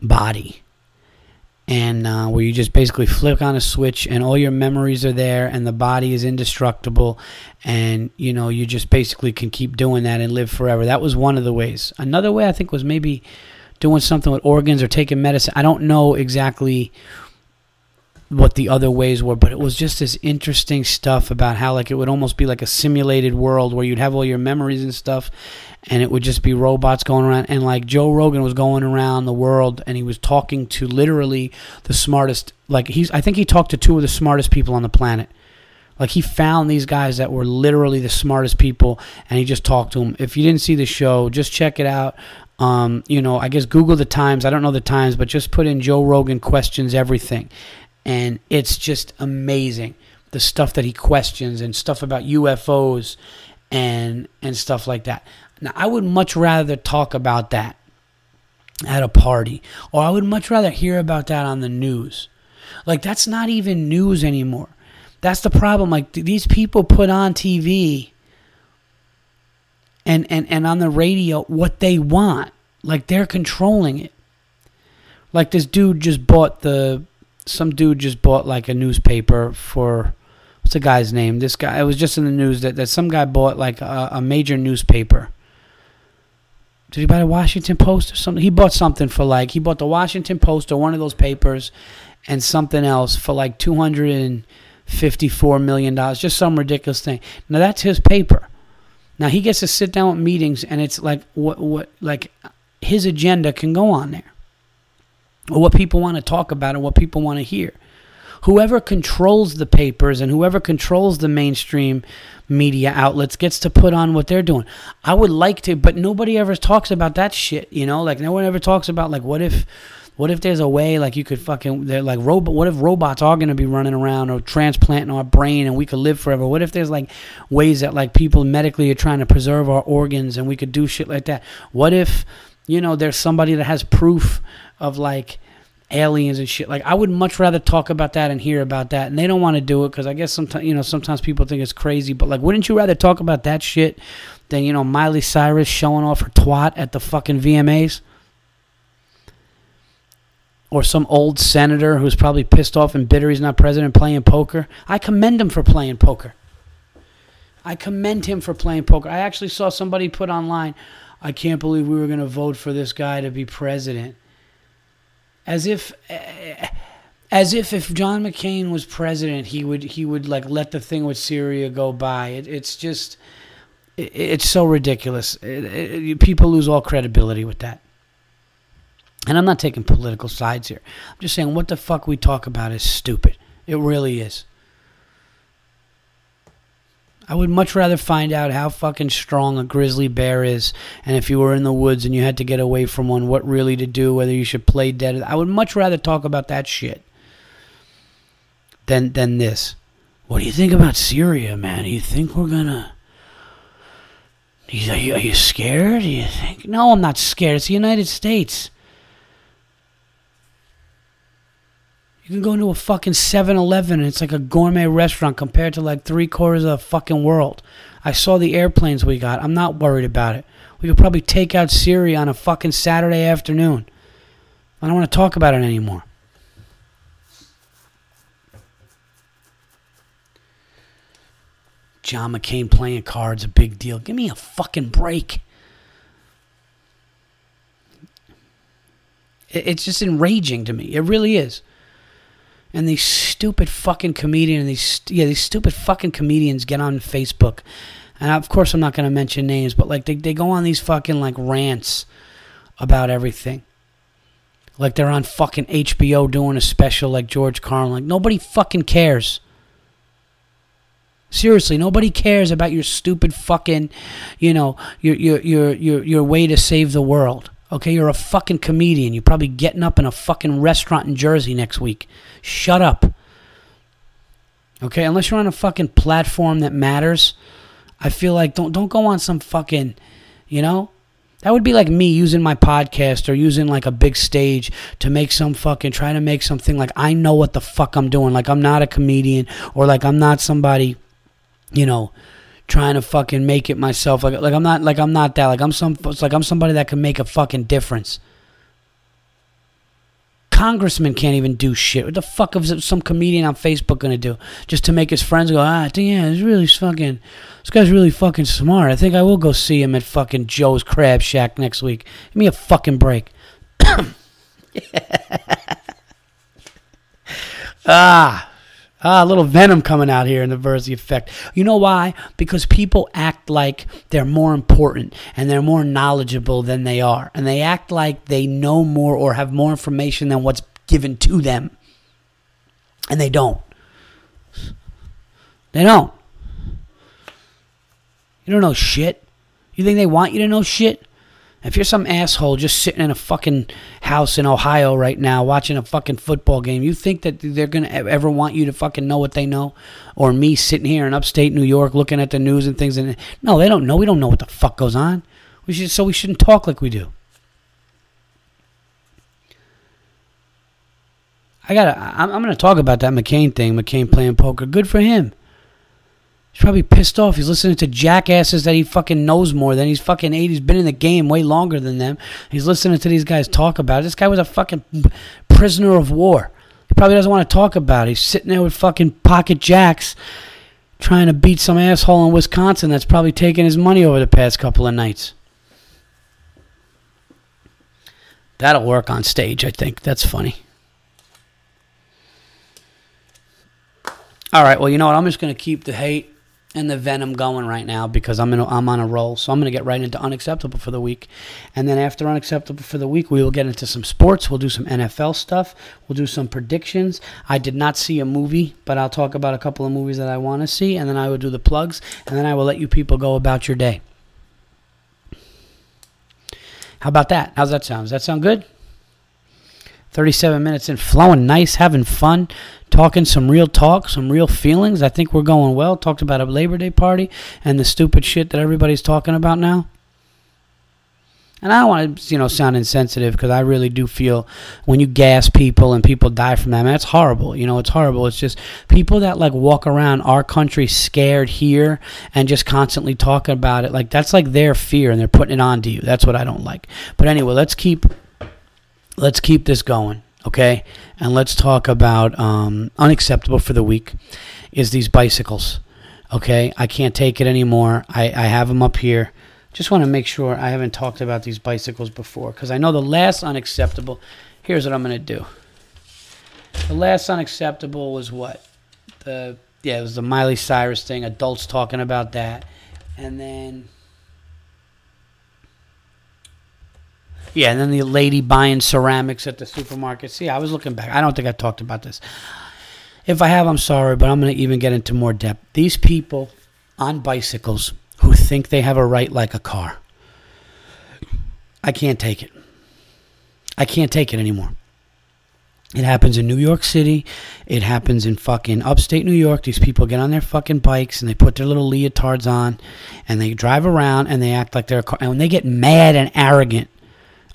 body. And uh, where you just basically flick on a switch and all your memories are there and the body is indestructible. And, you know, you just basically can keep doing that and live forever. That was one of the ways. Another way I think was maybe doing something with organs or taking medicine. I don't know exactly what the other ways were, but it was just this interesting stuff about how like it would almost be like a simulated world where you'd have all your memories and stuff and it would just be robots going around and like Joe Rogan was going around the world and he was talking to literally the smartest like he's I think he talked to two of the smartest people on the planet. Like he found these guys that were literally the smartest people and he just talked to them. If you didn't see the show, just check it out. Um, you know, I guess Google the times. I don't know the times, but just put in Joe Rogan questions everything, and it's just amazing the stuff that he questions and stuff about UFOs and and stuff like that. Now, I would much rather talk about that at a party, or I would much rather hear about that on the news. Like that's not even news anymore. That's the problem. Like these people put on TV and, and, and on the radio what they want. Like they're controlling it. Like this dude just bought the some dude just bought like a newspaper for what's the guy's name? This guy it was just in the news that, that some guy bought like a, a major newspaper. Did he buy the Washington Post or something? He bought something for like he bought the Washington Post or one of those papers and something else for like two hundred and fifty four million dollars. Just some ridiculous thing. Now that's his paper. Now he gets to sit down with meetings, and it's like what what like his agenda can go on there, or what people want to talk about, or what people want to hear. Whoever controls the papers and whoever controls the mainstream media outlets gets to put on what they're doing. I would like to, but nobody ever talks about that shit. You know, like no one ever talks about like what if what if there's a way like you could fucking like robot? What if robots are gonna be running around or transplanting our brain and we could live forever? What if there's like ways that like people medically are trying to preserve our organs and we could do shit like that? What if you know there's somebody that has proof of like aliens and shit. Like I would much rather talk about that and hear about that, and they don't want to do it because I guess sometimes you know sometimes people think it's crazy. But like, wouldn't you rather talk about that shit than you know Miley Cyrus showing off her twat at the fucking VMAs? Or some old senator who's probably pissed off and bitter he's not president playing poker. I commend him for playing poker. I commend him for playing poker. I actually saw somebody put online, I can't believe we were going to vote for this guy to be president. As if eh, as if if John McCain was president, he would he would like let the thing with Syria go by. It, it's just it, it's so ridiculous. It, people lose all credibility with that. And I'm not taking political sides here. I'm just saying what the fuck we talk about is stupid. It really is. I would much rather find out how fucking strong a grizzly bear is, and if you were in the woods and you had to get away from one, what really to do, whether you should play dead. I would much rather talk about that shit than than this. What do you think about Syria, man? Do you think we're gonna? Are you, are you scared? Do you think? No, I'm not scared. It's the United States. You can go into a fucking 7 Eleven and it's like a gourmet restaurant compared to like three quarters of the fucking world. I saw the airplanes we got. I'm not worried about it. We could probably take out Syria on a fucking Saturday afternoon. I don't want to talk about it anymore. John McCain playing cards a big deal. Give me a fucking break. It's just enraging to me. It really is. And these stupid fucking comedians, these yeah, these stupid fucking comedians get on Facebook, and of course I'm not gonna mention names, but like they they go on these fucking like rants about everything. Like they're on fucking HBO doing a special like George Carlin. Like nobody fucking cares. Seriously, nobody cares about your stupid fucking, you know, your your your your your way to save the world. Okay, you're a fucking comedian. You're probably getting up in a fucking restaurant in Jersey next week. Shut up. Okay, unless you're on a fucking platform that matters, I feel like don't don't go on some fucking, you know, that would be like me using my podcast or using like a big stage to make some fucking try to make something like I know what the fuck I'm doing. Like I'm not a comedian or like I'm not somebody, you know, trying to fucking make it myself. Like like I'm not like I'm not that. Like I'm some like I'm somebody that can make a fucking difference. Congressman can't even do shit. What the fuck is some comedian on Facebook gonna do just to make his friends go? Ah, yeah, it's really fucking. This guy's really fucking smart. I think I will go see him at fucking Joe's Crab Shack next week. Give me a fucking break. ah. Ah, a little venom coming out here in the Virzi effect. You know why? Because people act like they're more important and they're more knowledgeable than they are. And they act like they know more or have more information than what's given to them. And they don't. They don't. You don't know shit. You think they want you to know shit? If you're some asshole just sitting in a fucking house in Ohio right now watching a fucking football game, you think that they're going to ever want you to fucking know what they know? Or me sitting here in upstate New York looking at the news and things and no, they don't know. We don't know what the fuck goes on. We should so we shouldn't talk like we do. I got I'm, I'm going to talk about that McCain thing, McCain playing poker. Good for him. He's probably pissed off. He's listening to jackasses that he fucking knows more than. He's fucking eight. He's been in the game way longer than them. He's listening to these guys talk about it. This guy was a fucking prisoner of war. He probably doesn't want to talk about it. He's sitting there with fucking pocket jacks trying to beat some asshole in Wisconsin that's probably taken his money over the past couple of nights. That'll work on stage, I think. That's funny. All right, well, you know what? I'm just going to keep the hate and the venom going right now because I'm in a, I'm on a roll. So I'm going to get right into unacceptable for the week, and then after unacceptable for the week, we will get into some sports. We'll do some NFL stuff. We'll do some predictions. I did not see a movie, but I'll talk about a couple of movies that I want to see, and then I will do the plugs, and then I will let you people go about your day. How about that? How's that sound? Does that sound good? 37 minutes in, flowing nice, having fun, talking some real talk, some real feelings. I think we're going well. Talked about a Labor Day party and the stupid shit that everybody's talking about now. And I don't want to, you know, sound insensitive because I really do feel when you gas people and people die from that, man, it's horrible. You know, it's horrible. It's just people that like walk around our country scared here and just constantly talking about it. Like that's like their fear and they're putting it on to you. That's what I don't like. But anyway, let's keep let's keep this going, okay? And let's talk about um, unacceptable for the week is these bicycles, okay? I can't take it anymore. I, I have them up here. Just want to make sure I haven't talked about these bicycles before because I know the last unacceptable. Here's what I'm going to do. The last unacceptable was what? The yeah, it was the Miley Cyrus thing. Adults talking about that, and then Yeah, and then the lady buying ceramics at the supermarket. See, I was looking back. I don't think I talked about this. If I have, I'm sorry, but I'm going to even get into more depth. These people on bicycles who think they have a right like a car. I can't take it. I can't take it anymore. It happens in New York City. It happens in fucking upstate New York. These people get on their fucking bikes and they put their little leotards on and they drive around and they act like they're a car. And when they get mad and arrogant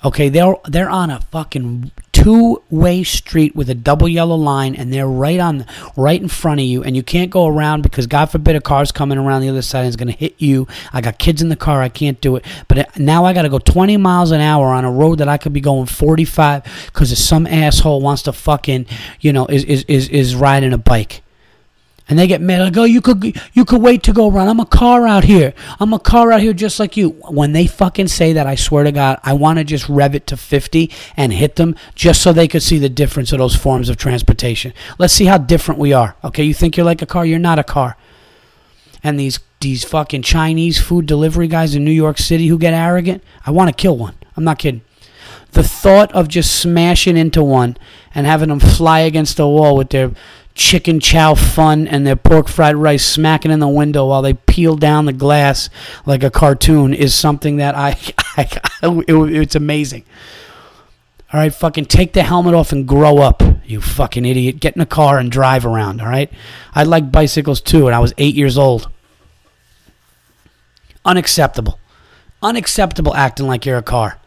Okay, they're they're on a fucking two-way street with a double yellow line, and they're right on, right in front of you, and you can't go around because God forbid a car's coming around the other side and is going to hit you. I got kids in the car, I can't do it, but uh, now I got to go 20 miles an hour on a road that I could be going 45 because some asshole wants to fucking, you know, is is is, is riding a bike And they get mad like, "Oh, you could you could wait to go run. I'm a car out here. I'm a car out here just like you." When they fucking say that, I swear to God, I want to just rev it to 50 and hit them just so they could see the difference of those forms of transportation. Let's see how different we are. Okay, you think you're like a car? You're not a car. And these these fucking Chinese food delivery guys in New York City who get arrogant, I want to kill one. I'm not kidding. The thought of just smashing into one and having them fly against the wall with their chicken chow fun and their pork fried rice smacking in the window while they peel down the glass like a cartoon is something that I, I it, it's amazing. All right, fucking take the helmet off and grow up, you fucking idiot. Get in a car and drive around, all right? I like bicycles too, and I was eight years old. Unacceptable. Unacceptable acting like you're a car.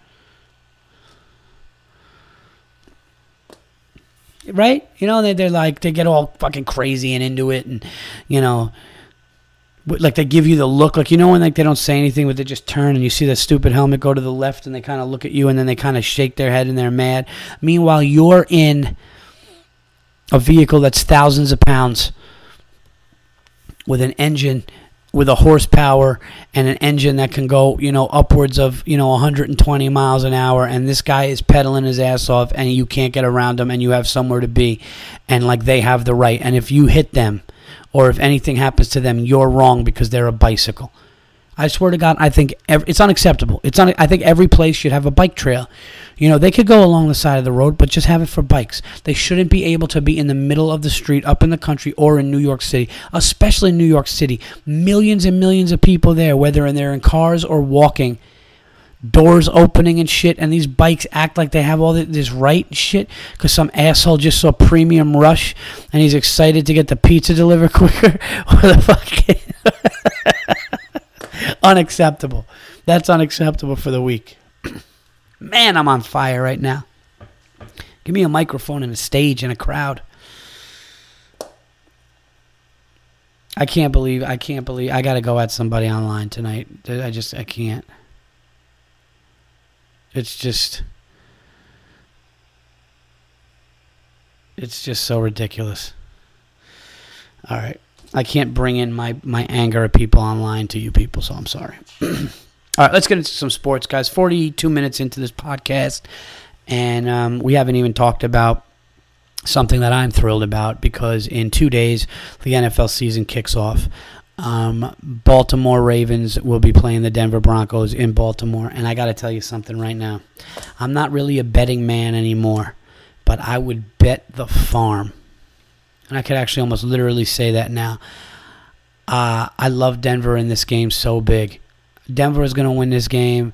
Right? You know, they, they're like, they get all fucking crazy and into it, and, you know, like they give you the look, like, you know, when like they don't say anything, but they just turn and you see the stupid helmet go to the left and they kind of look at you and then they kind of shake their head and they're mad. Meanwhile, you're in a vehicle that's thousands of pounds with an engine with a horsepower and an engine that can go, you know, upwards of, you know, 120 miles an hour and this guy is pedaling his ass off and you can't get around him and you have somewhere to be and like they have the right and if you hit them or if anything happens to them, you're wrong because they're a bicycle. I swear to God, I think every, it's unacceptable. It's un, I think every place should have a bike trail. You know, they could go along the side of the road, but just have it for bikes. They shouldn't be able to be in the middle of the street, up in the country, or in New York City, especially in New York City. Millions and millions of people there, whether they're in cars or walking, doors opening and shit, and these bikes act like they have all this right shit because some asshole just saw Premium Rush and he's excited to get the pizza delivered quicker. What the fuck? unacceptable. That's unacceptable for the week. Man, I'm on fire right now. Give me a microphone and a stage and a crowd. I can't believe I can't believe I got to go at somebody online tonight. I just I can't. It's just it's just so ridiculous. All right. I can't bring in my, my anger at people online to you people, so I'm sorry. All right, let's get into some sports, guys. 42 minutes into this podcast, and um, we haven't even talked about something that I'm thrilled about because in two days, the NFL season kicks off. Um, Baltimore Ravens will be playing the Denver Broncos in Baltimore, and I got to tell you something right now. I'm not really a betting man anymore, but I would bet the farm and I could actually almost literally say that now. Uh, I love Denver in this game so big. Denver is going to win this game.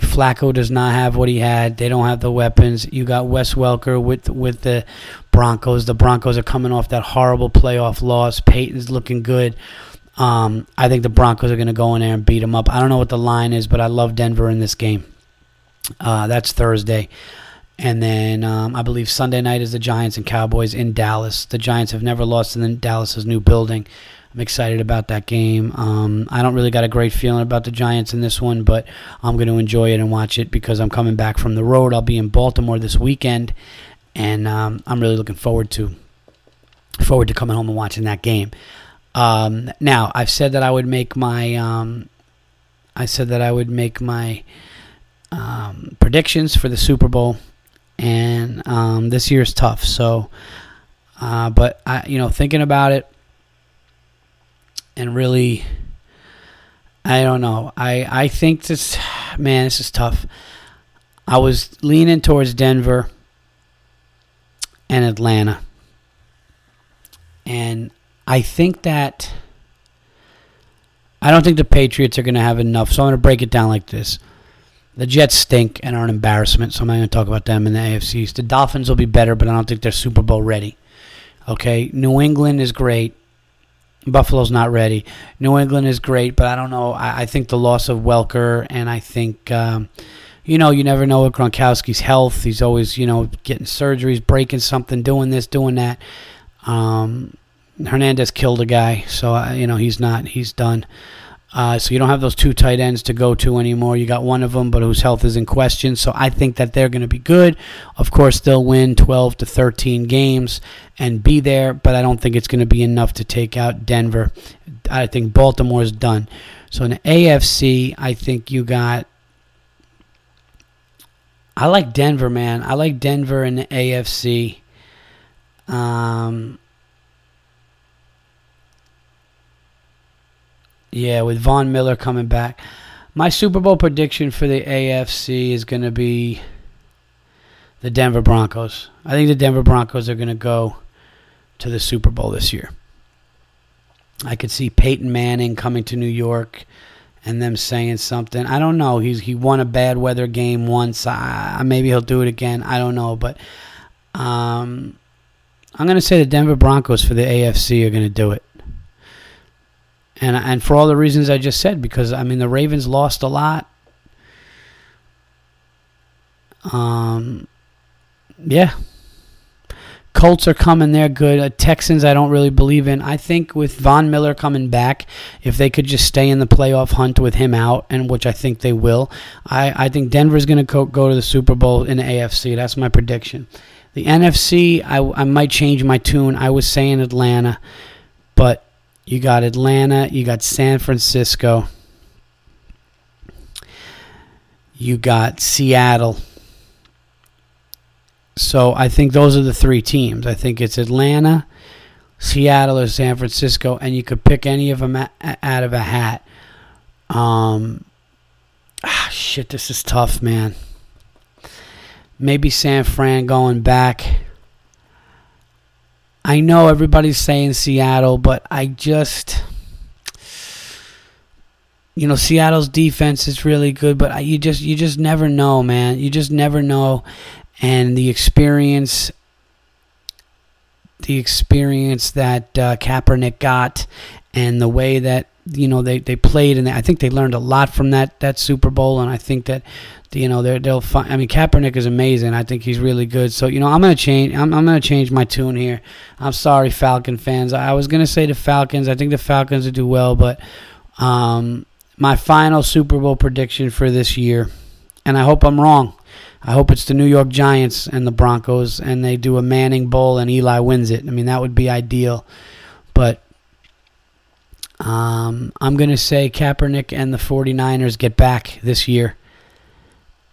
Flacco does not have what he had. They don't have the weapons. You got Wes Welker with with the Broncos. The Broncos are coming off that horrible playoff loss. Peyton's looking good. Um, I think the Broncos are going to go in there and beat them up. I don't know what the line is, but I love Denver in this game. Uh, that's Thursday. And then um, I believe Sunday night is the Giants and Cowboys in Dallas. The Giants have never lost in Dallas's new building. I'm excited about that game. Um, I don't really got a great feeling about the Giants in this one, but I'm going to enjoy it and watch it because I'm coming back from the road. I'll be in Baltimore this weekend, and um, I'm really looking forward to forward to coming home and watching that game. Um, now, I've said that I would make my um, I said that I would make my um, predictions for the Super Bowl and um, this year's tough. So, uh, but I, you know, thinking about it, and really, I don't know. I I think this, man, this is tough. I was leaning towards Denver and Atlanta, and I think that. I don't think the Patriots are going to have enough. So I'm going to break it down like this. The Jets stink and are an embarrassment, so I'm not going to talk about them in the AFCs. The Dolphins will be better, but I don't think they're Super Bowl ready. Okay, New England is great. Buffalo's not ready. New England is great, but I don't know. I, I think the loss of Welker, and I think, um, you know, you never know with Gronkowski's health. He's always, you know, getting surgeries, breaking something, doing this, doing that. Um, Hernandez killed a guy, so, uh, you know, he's not, he's done. Uh, so you don't have those two tight ends to go to anymore. You got one of them, but whose health is in question. So I think that they're going to be good. Of course, they'll win 12 to 13 games and be there, but I don't think it's going to be enough to take out Denver. I think Baltimore's done. So in the AFC, I think you got. I like Denver, man. I like Denver in the AFC. Um, Yeah, with Von Miller coming back. My Super Bowl prediction for the AFC is going to be the Denver Broncos. I think the Denver Broncos are going to go to the Super Bowl this year. I could see Peyton Manning coming to New York and them saying something. I don't know. He's he won a bad weather game once. I, maybe he'll do it again. I don't know, but um, I'm going to say the Denver Broncos for the AFC are going to do it and and for all the reasons I just said, because I mean the Ravens lost a lot. Um, yeah. Colts are coming. They're good. Uh, Texans, I don't really believe in. I think with Von Miller coming back, if they could just stay in the playoff hunt with him out, and which I think they will, I, I think Denver's going to go, go to the Super Bowl in the AFC. That's my prediction. The NFC, I, I might change my tune. I was saying Atlanta, but you got Atlanta. You got San Francisco. You got Seattle. So I think those are the three teams. I think it's Atlanta, Seattle, or San Francisco, and you could pick any of them out of a hat. Um, ah, shit, this is tough, man. Maybe San Fran going back. I know everybody's saying Seattle, but I just you know Seattle's defense is really good, but I, you just you just never know, man. You just never know, and the experience, the experience that uh, Kaepernick got, and the way that you know they, they played, and I think they learned a lot from that that Super Bowl, and I think that you know they they'll find. I mean, Kaepernick is amazing. I think he's really good. So you know, I'm gonna change. I'm, I'm gonna change my tune here. I'm sorry, Falcon fans. I was gonna say the Falcons. I think the Falcons will do well, but um, my final Super Bowl prediction for this year, and I hope I'm wrong. I hope it's the New York Giants and the Broncos, and they do a Manning Bowl and Eli wins it. I mean, that would be ideal. But um, I'm to say Kaepernick and the 49ers get back this year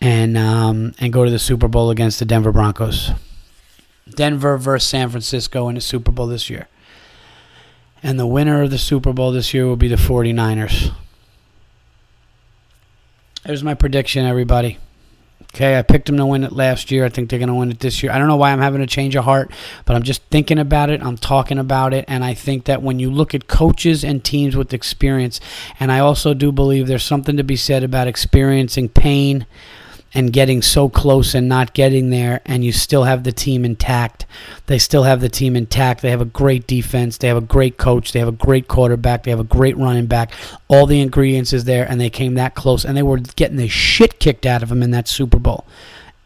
and um, and go to the Super Bowl against the Denver Broncos. Denver versus San Francisco in the Super Bowl this year. And the winner of the Super Bowl this year will be the 49ers. There's my prediction, everybody. Okay, I picked them to win it last year. I think they're going to win it this year. I don't know why I'm having a change of heart, but I'm just thinking about it. I'm talking about it. And I think that when you look at coaches and teams with experience, and I also do believe there's something to be said about experiencing pain and getting so close and not getting there, and you still have the team intact. They still have the team intact. They have a great defense. They have a great coach. They have a great quarterback. They have a great running back. All the ingredients is there, and they came that close, and they were getting the shit kicked out of them in that Super Bowl.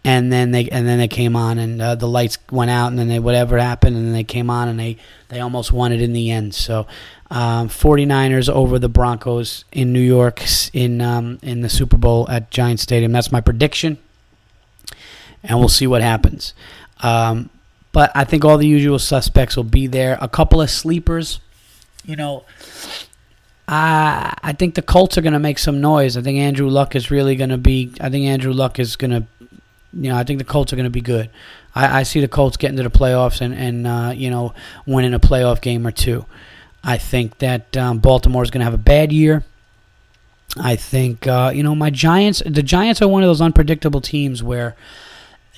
And then they and then they came on, and uh, the lights went out, and then they whatever happened, and then they came on, and they they almost won it in the end. So um, 49ers over the Broncos in New York in um, in the Super Bowl at Giant Stadium. That's my prediction, and we'll see what happens. Um, but I think all the usual suspects will be there. A couple of sleepers, you know. I I think the Colts are going to make some noise. I think Andrew Luck is really going to be. I think Andrew Luck is going to, you know, I think the Colts are going to be good. I, I see the Colts getting to the playoffs and and uh, you know winning a playoff game or two. I think that um, Baltimore is going to have a bad year. I think uh, you know my Giants. The Giants are one of those unpredictable teams where,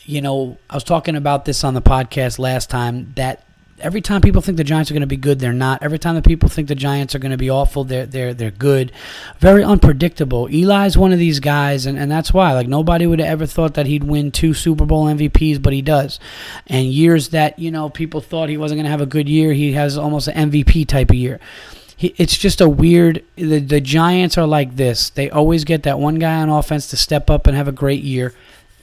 you know, I was talking about this on the podcast last time that every time people think the Giants are going to be good, they're not. Every time the people think the Giants are going to be awful, they're they're they're good. Very unpredictable. Eli's one of these guys, and, and that's why like nobody would have ever thought that he'd win two Super Bowl MVPs, but he does. And years that you know people thought he wasn't going to have a good year, he has almost an MVP type of year. It's just a weird. The, the Giants are like this. They always get that one guy on offense to step up and have a great year.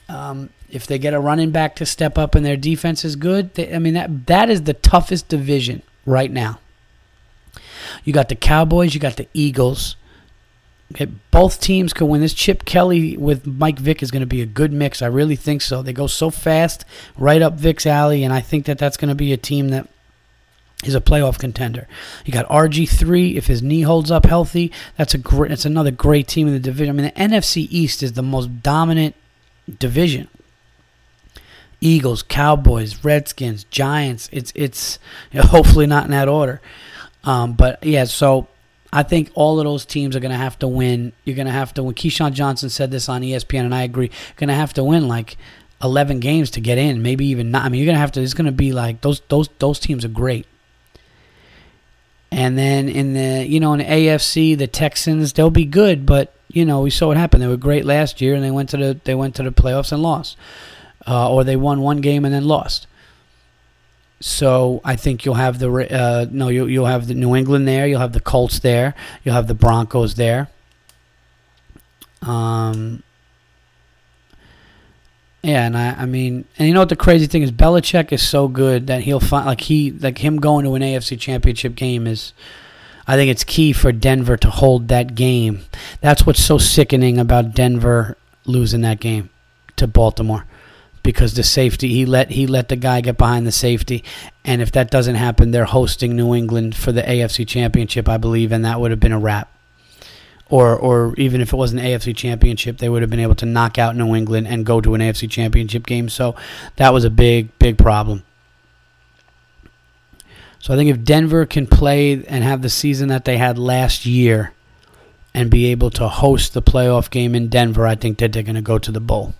Um, if they get a running back to step up and their defense is good, they, I mean that that is the toughest division right now. You got the Cowboys, you got the Eagles, Okay, both teams can win. This Chip Kelly with Mike Vick is going to be a good mix. I really think so. They go so fast, right up Vick's alley, and I think that that's going to be a team that is a playoff contender. You got RG three if his knee holds up healthy. That's a great. That's another great team in the division. I mean, the NFC East is the most dominant division. Eagles, Cowboys, Redskins, Giants. It's it's you know, hopefully not in that order, um, but yeah. So I think all of those teams are going to have to win. You're going to have to win. Keyshawn Johnson said this on ESPN, and I agree. Going to have to win like 11 games to get in, maybe even not. I mean, you're going to have to. It's going to be like those those those teams are great. And then in the you know in the AFC, the Texans they'll be good, but you know we saw what happened. They were great last year, and they went to the they went to the playoffs and lost, uh, or they won one game and then lost. So I think you'll have the uh, no, you'll you'll have the New England there. You'll have the Colts there. You'll have the Broncos there. Um. Yeah, and I, I mean, and you know what the crazy thing is, Belichick is so good that he'll find like he like him going to an AFC Championship game is, I think it's key for Denver to hold that game. That's what's so sickening about Denver losing that game to Baltimore because the safety he let he let the guy get behind the safety, and if that doesn't happen, they're hosting New England for the AFC Championship, I believe, and that would have been a wrap. Or, or even if it was an AFC Championship, they would have been able to knock out New England and go to an AFC Championship game. So that was a big, big problem. So I think if Denver can play and have the season that they had last year and be able to host the playoff game in Denver, I think that they're going to go to the bowl.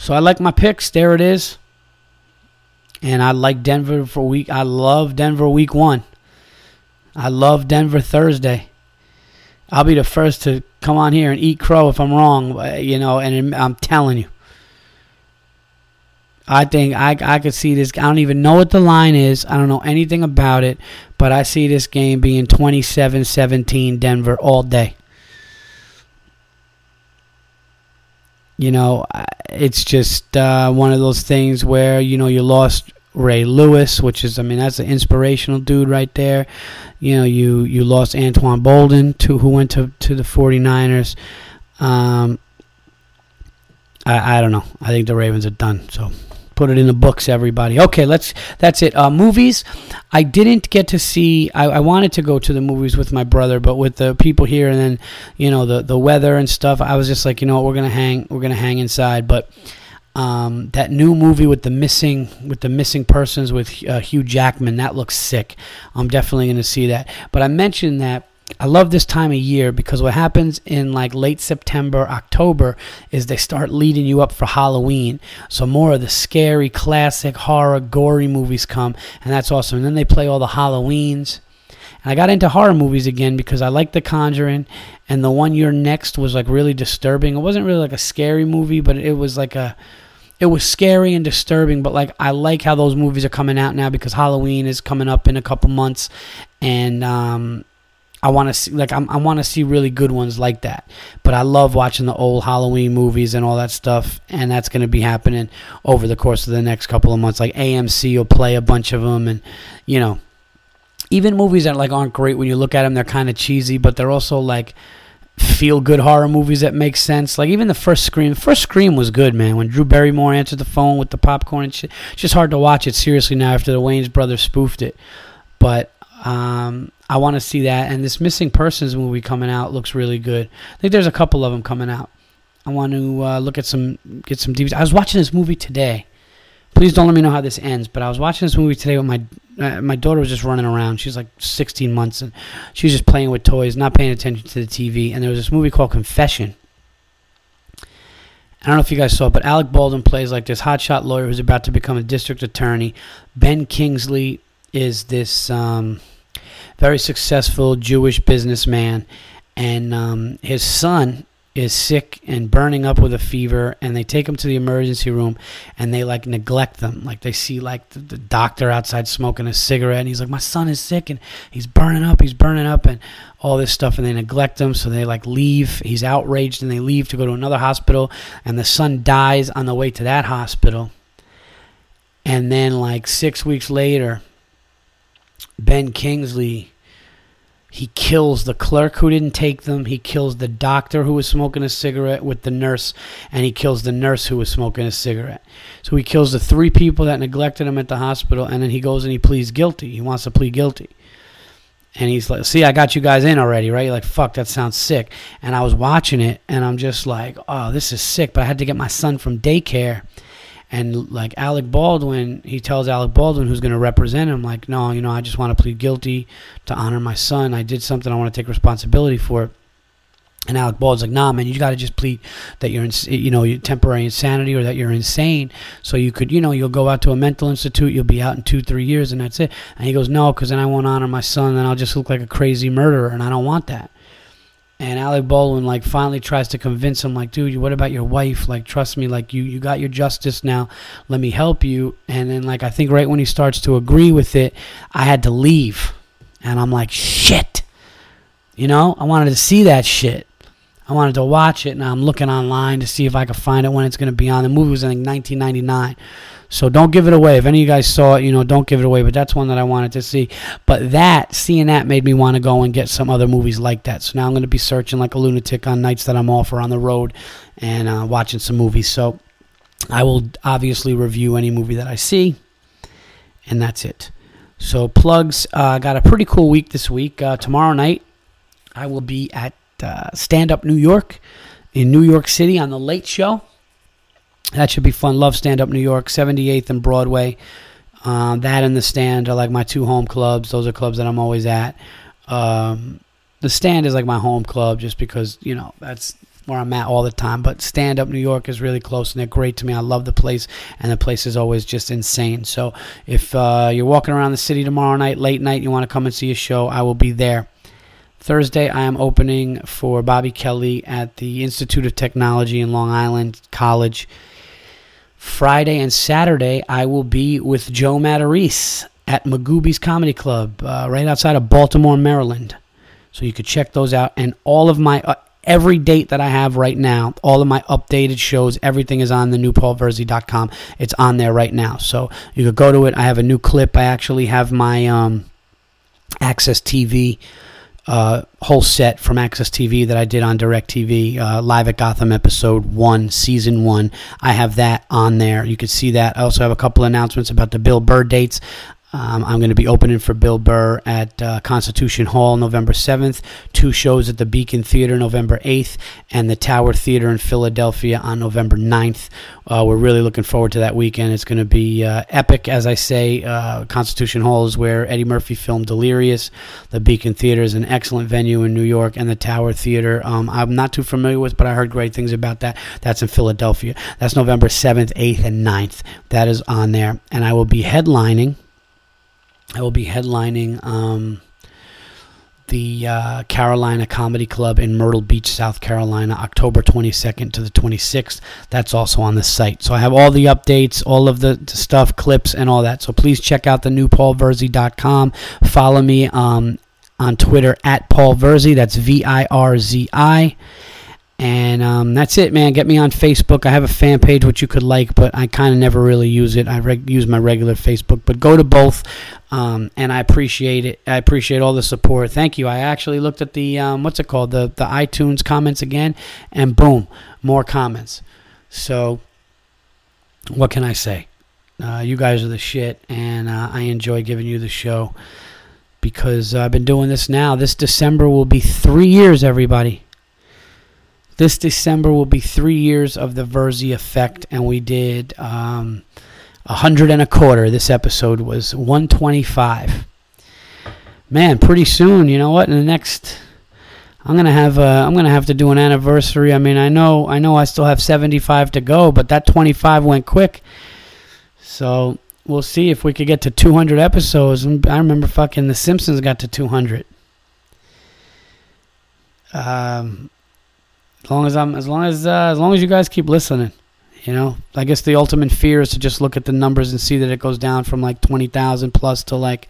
So I like my picks. There it is. And I like Denver for week. I love Denver week one. I love Denver Thursday. I'll be the first to come on here and eat crow if I'm wrong, you know, and I'm telling you. I think I, I could see this. I don't even know what the line is. I don't know anything about it, but I see this game being 27 17 Denver all day. You know, it's just uh, one of those things where, you know, you lost Ray Lewis, which is, I mean, that's an inspirational dude right there. You know, you, you lost Antoine Boldin to, who went to, to the 49ers. Um, I, I don't know. I think the Ravens are done. So put it in the books, everybody. Okay, let's. That's it. Uh, movies. I didn't get to see. I, I wanted to go to the movies with my brother, but with the people here, and then you know the the weather and stuff. I was just like, you know what, we're gonna hang. We're gonna hang inside. But um, that new movie with the missing with the missing persons with uh, Hugh Jackman that looks sick. I'm definitely gonna see that. But I mentioned that I love this time of year because what happens in like late September, October is they start leading you up for Halloween. So more of the scary, classic, horror, gory movies come, and that's awesome. And then they play all the Halloweens. And I got into horror movies again because I like The Conjuring, and the one You're Next was like really disturbing. It wasn't really like a scary movie, but it was like a it was scary and disturbing, but like I like how those movies are coming out now because Halloween is coming up in a couple months, and um, I want to see like I'm, i want to see really good ones like that. But I love watching the old Halloween movies and all that stuff, and that's going to be happening over the course of the next couple of months. Like AMC will play a bunch of them, and you know, even movies that like aren't great when you look at them, they're kind of cheesy, but they're also like feel good horror movies that make sense. Like even the first Scream, first Scream was good, man. When Drew Barrymore answered the phone with the popcorn and shit, it's just hard to watch it seriously now after the Wayans brothers spoofed it. But um, I want to see that. And this Missing Persons movie coming out looks really good. I think there's a couple of them coming out. I want to uh, look at some, get some DVDs. I was watching this movie today. Please don't let me know how this ends. But I was watching this movie today with my uh, my daughter was just running around. She's like 16 months and she was just playing with toys, not paying attention to the TV. And there was this movie called Confession. I don't know if you guys saw it, but Alec Baldwin plays like this hotshot lawyer who's about to become a district attorney. Ben Kingsley is this um, very successful Jewish businessman, and um, his son is sick and burning up with a fever and they take him to the emergency room and they like neglect them. Like they see like the, the, doctor outside smoking a cigarette and he's like my son is sick and he's burning up he's burning up and all this stuff and they neglect him so they like leave. He's outraged and they leave to go to another hospital and the son dies on the way to that hospital. And then like 6 weeks later Ben Kingsley He kills the clerk who didn't take them. He kills the doctor who was smoking a cigarette with the nurse, and he kills the nurse who was smoking a cigarette. So he kills the three people that neglected him at the hospital, and then he goes and he pleads guilty. He wants to plead guilty. And he's like, See, I got you guys in already, right? You're like, fuck, that sounds sick. And I was watching it, and I'm just like, oh, this is sick. But I had to get my son from daycare and like Alec Baldwin, he tells Alec Baldwin, who's going to represent him, like, no, you know, I just want to plead guilty to honor my son. I did something. I want to take responsibility for it. And Alec Baldwin's like, nah, man, you got to just plead that you're, in, you know, temporary insanity or that you're insane. So you could, you know, you'll go out to a mental institute, you'll be out in two, three years, and that's it. And he goes, no, because then I won't honor my son, and I'll just look like a crazy murderer, and I don't want that. And Alec Baldwin like finally tries to convince him, like, dude, what about your wife? Like, trust me, like you you got your justice now. Let me help you. And then like I think right when he starts to agree with it, I had to leave. And I'm like, shit. You know, I wanted to see that shit. I wanted to watch it, and I'm looking online to see if I could find it when it's going to be on. The movie was in like 1999. So don't give it away. If any of you guys saw it, you know, don't give it away. But that's one that I wanted to see. But that, seeing that made me want to go and get some other movies like that. So now I'm going to be searching like a lunatic on nights that I'm off or on the road and uh, watching some movies. So I will obviously review any movie that I see. And that's it. So plugs. Uh, got a pretty cool week this week. Uh, tomorrow night, I will be at uh, Stand Up New York in New York City on the Late Show. That should be fun. Love Stand Up New York, 78th and Broadway. Uh, that and the stand are like my two home clubs. Those are clubs that I'm always at. Um, the stand is like my home club just because, you know, that's where I'm at all the time. But Stand Up New York is really close and they're great to me. I love the place and the place is always just insane. So if uh, you're walking around the city tomorrow night, late night, you want to come and see a show, I will be there. Thursday, I am opening for Bobby Kelly at the Institute of Technology in Long Island College. Friday and Saturday, I will be with Joe Matarese at Magooby's Comedy Club, uh, right outside of Baltimore, Maryland. So you could check those out. And all of my, uh, every date that I have right now, all of my updated shows, everything is on the newpaulvirzi.com. It's on there right now. So you could go to it. I have a new clip. I actually have my um, AXS TV uh, whole set from AXS TV that I did on DirecTV, uh, Live at Gotham episode one, season one. I have that on there. You can see that. I also have a couple announcements about the Bill Burr dates. Um, I'm going to be opening for Bill Burr at uh, Constitution Hall November 7th, two shows at the Beacon Theater November 8th, and the Tower Theater in Philadelphia on November 9th. Uh, we're really looking forward to that weekend. It's going to be uh, epic, as I say. Uh, Constitution Hall is where Eddie Murphy filmed Delirious. The Beacon Theater is an excellent venue in New York, and the Tower Theater, um, I'm not too familiar with, but I heard great things about that. That's in Philadelphia. That's November 7th, 8th, and 9th. That is on there. And I will be headlining. I will be headlining um, the uh, Carolina Comedy Club in Myrtle Beach, South Carolina, October 22nd to the 26th. That's also on the site. So I have all the updates, all of the, stuff, clips, and all that. So please check out the new paulvirzi.com. Follow me um, on Twitter at Paul Virzi. That's V I R Z I. And um, that's it, man. Get me on Facebook. I have a fan page which you could like, but I kind of never really use it. I reg- use my regular Facebook, but go to both, um, and I appreciate it. I appreciate all the support. Thank you. I actually looked at the um, what's it called the the iTunes comments again, and boom, more comments. So, what can I say? Uh, you guys are the shit, and uh, I enjoy giving you the show because I've been doing this now. This December will be three years, everybody. This December will be three years of the Virzi effect, and we did um, a hundred and a quarter. This episode was 125. Man, pretty soon, you know what? In the next, I'm gonna have a, I'm gonna have to do an anniversary. I mean, I know, I know, I still have 75 to go, but that 25 went quick. So we'll see if we could get to 200 episodes. I remember fucking The Simpsons got to 200. Um, as long as I'm, as long as, uh, as long as you guys keep listening, you know. I guess the ultimate fear is to just look at the numbers and see that it goes down from like twenty thousand plus to like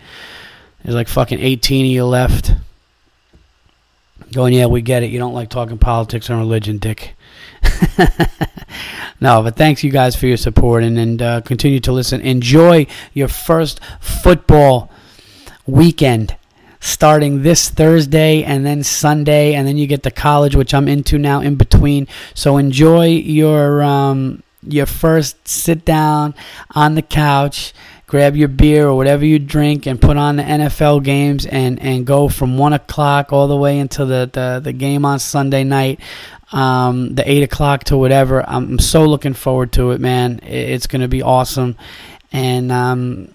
there's like fucking eighteen of you left. Going, yeah, we get it. You don't like talking politics and religion, Dick. no, but thanks you guys for your support and, and uh, continue to listen. Enjoy your first football weekend starting this Thursday and then Sunday, and then you get to college, which I'm into now in between. So enjoy your um, your first sit down on the couch grab your beer or whatever you drink and put on the NFL games and, and go from 1 o'clock all the way until the, the, the game on Sunday night, um, the 8 o'clock to whatever. I'm so looking forward to it, man. It's going to be awesome. And, um,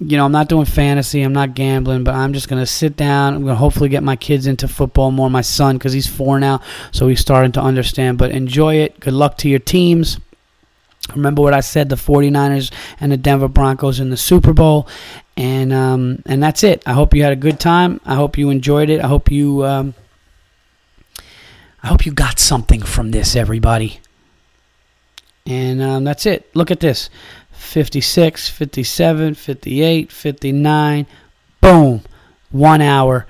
you know, I'm not doing fantasy, I'm not gambling, but I'm just going to sit down. I'm going to hopefully get my kids into football more, my son, because he's four now, so he's starting to understand. But enjoy it. Good luck to your teams. Remember what I said, the 49ers and the Denver Broncos in the Super Bowl. And um, and that's it. I hope you had a good time. I hope you enjoyed it. I hope you um, I hope you got something from this, everybody. And um, that's it. Look at this 56, 57, 58, 59. Boom. One hour.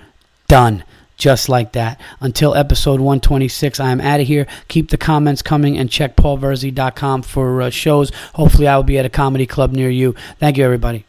Done just like that. Until episode 126, I am out of here. Keep the comments coming and check paulvirzi.com for uh, shows. Hopefully, I will be at a comedy club near you. Thank you, everybody.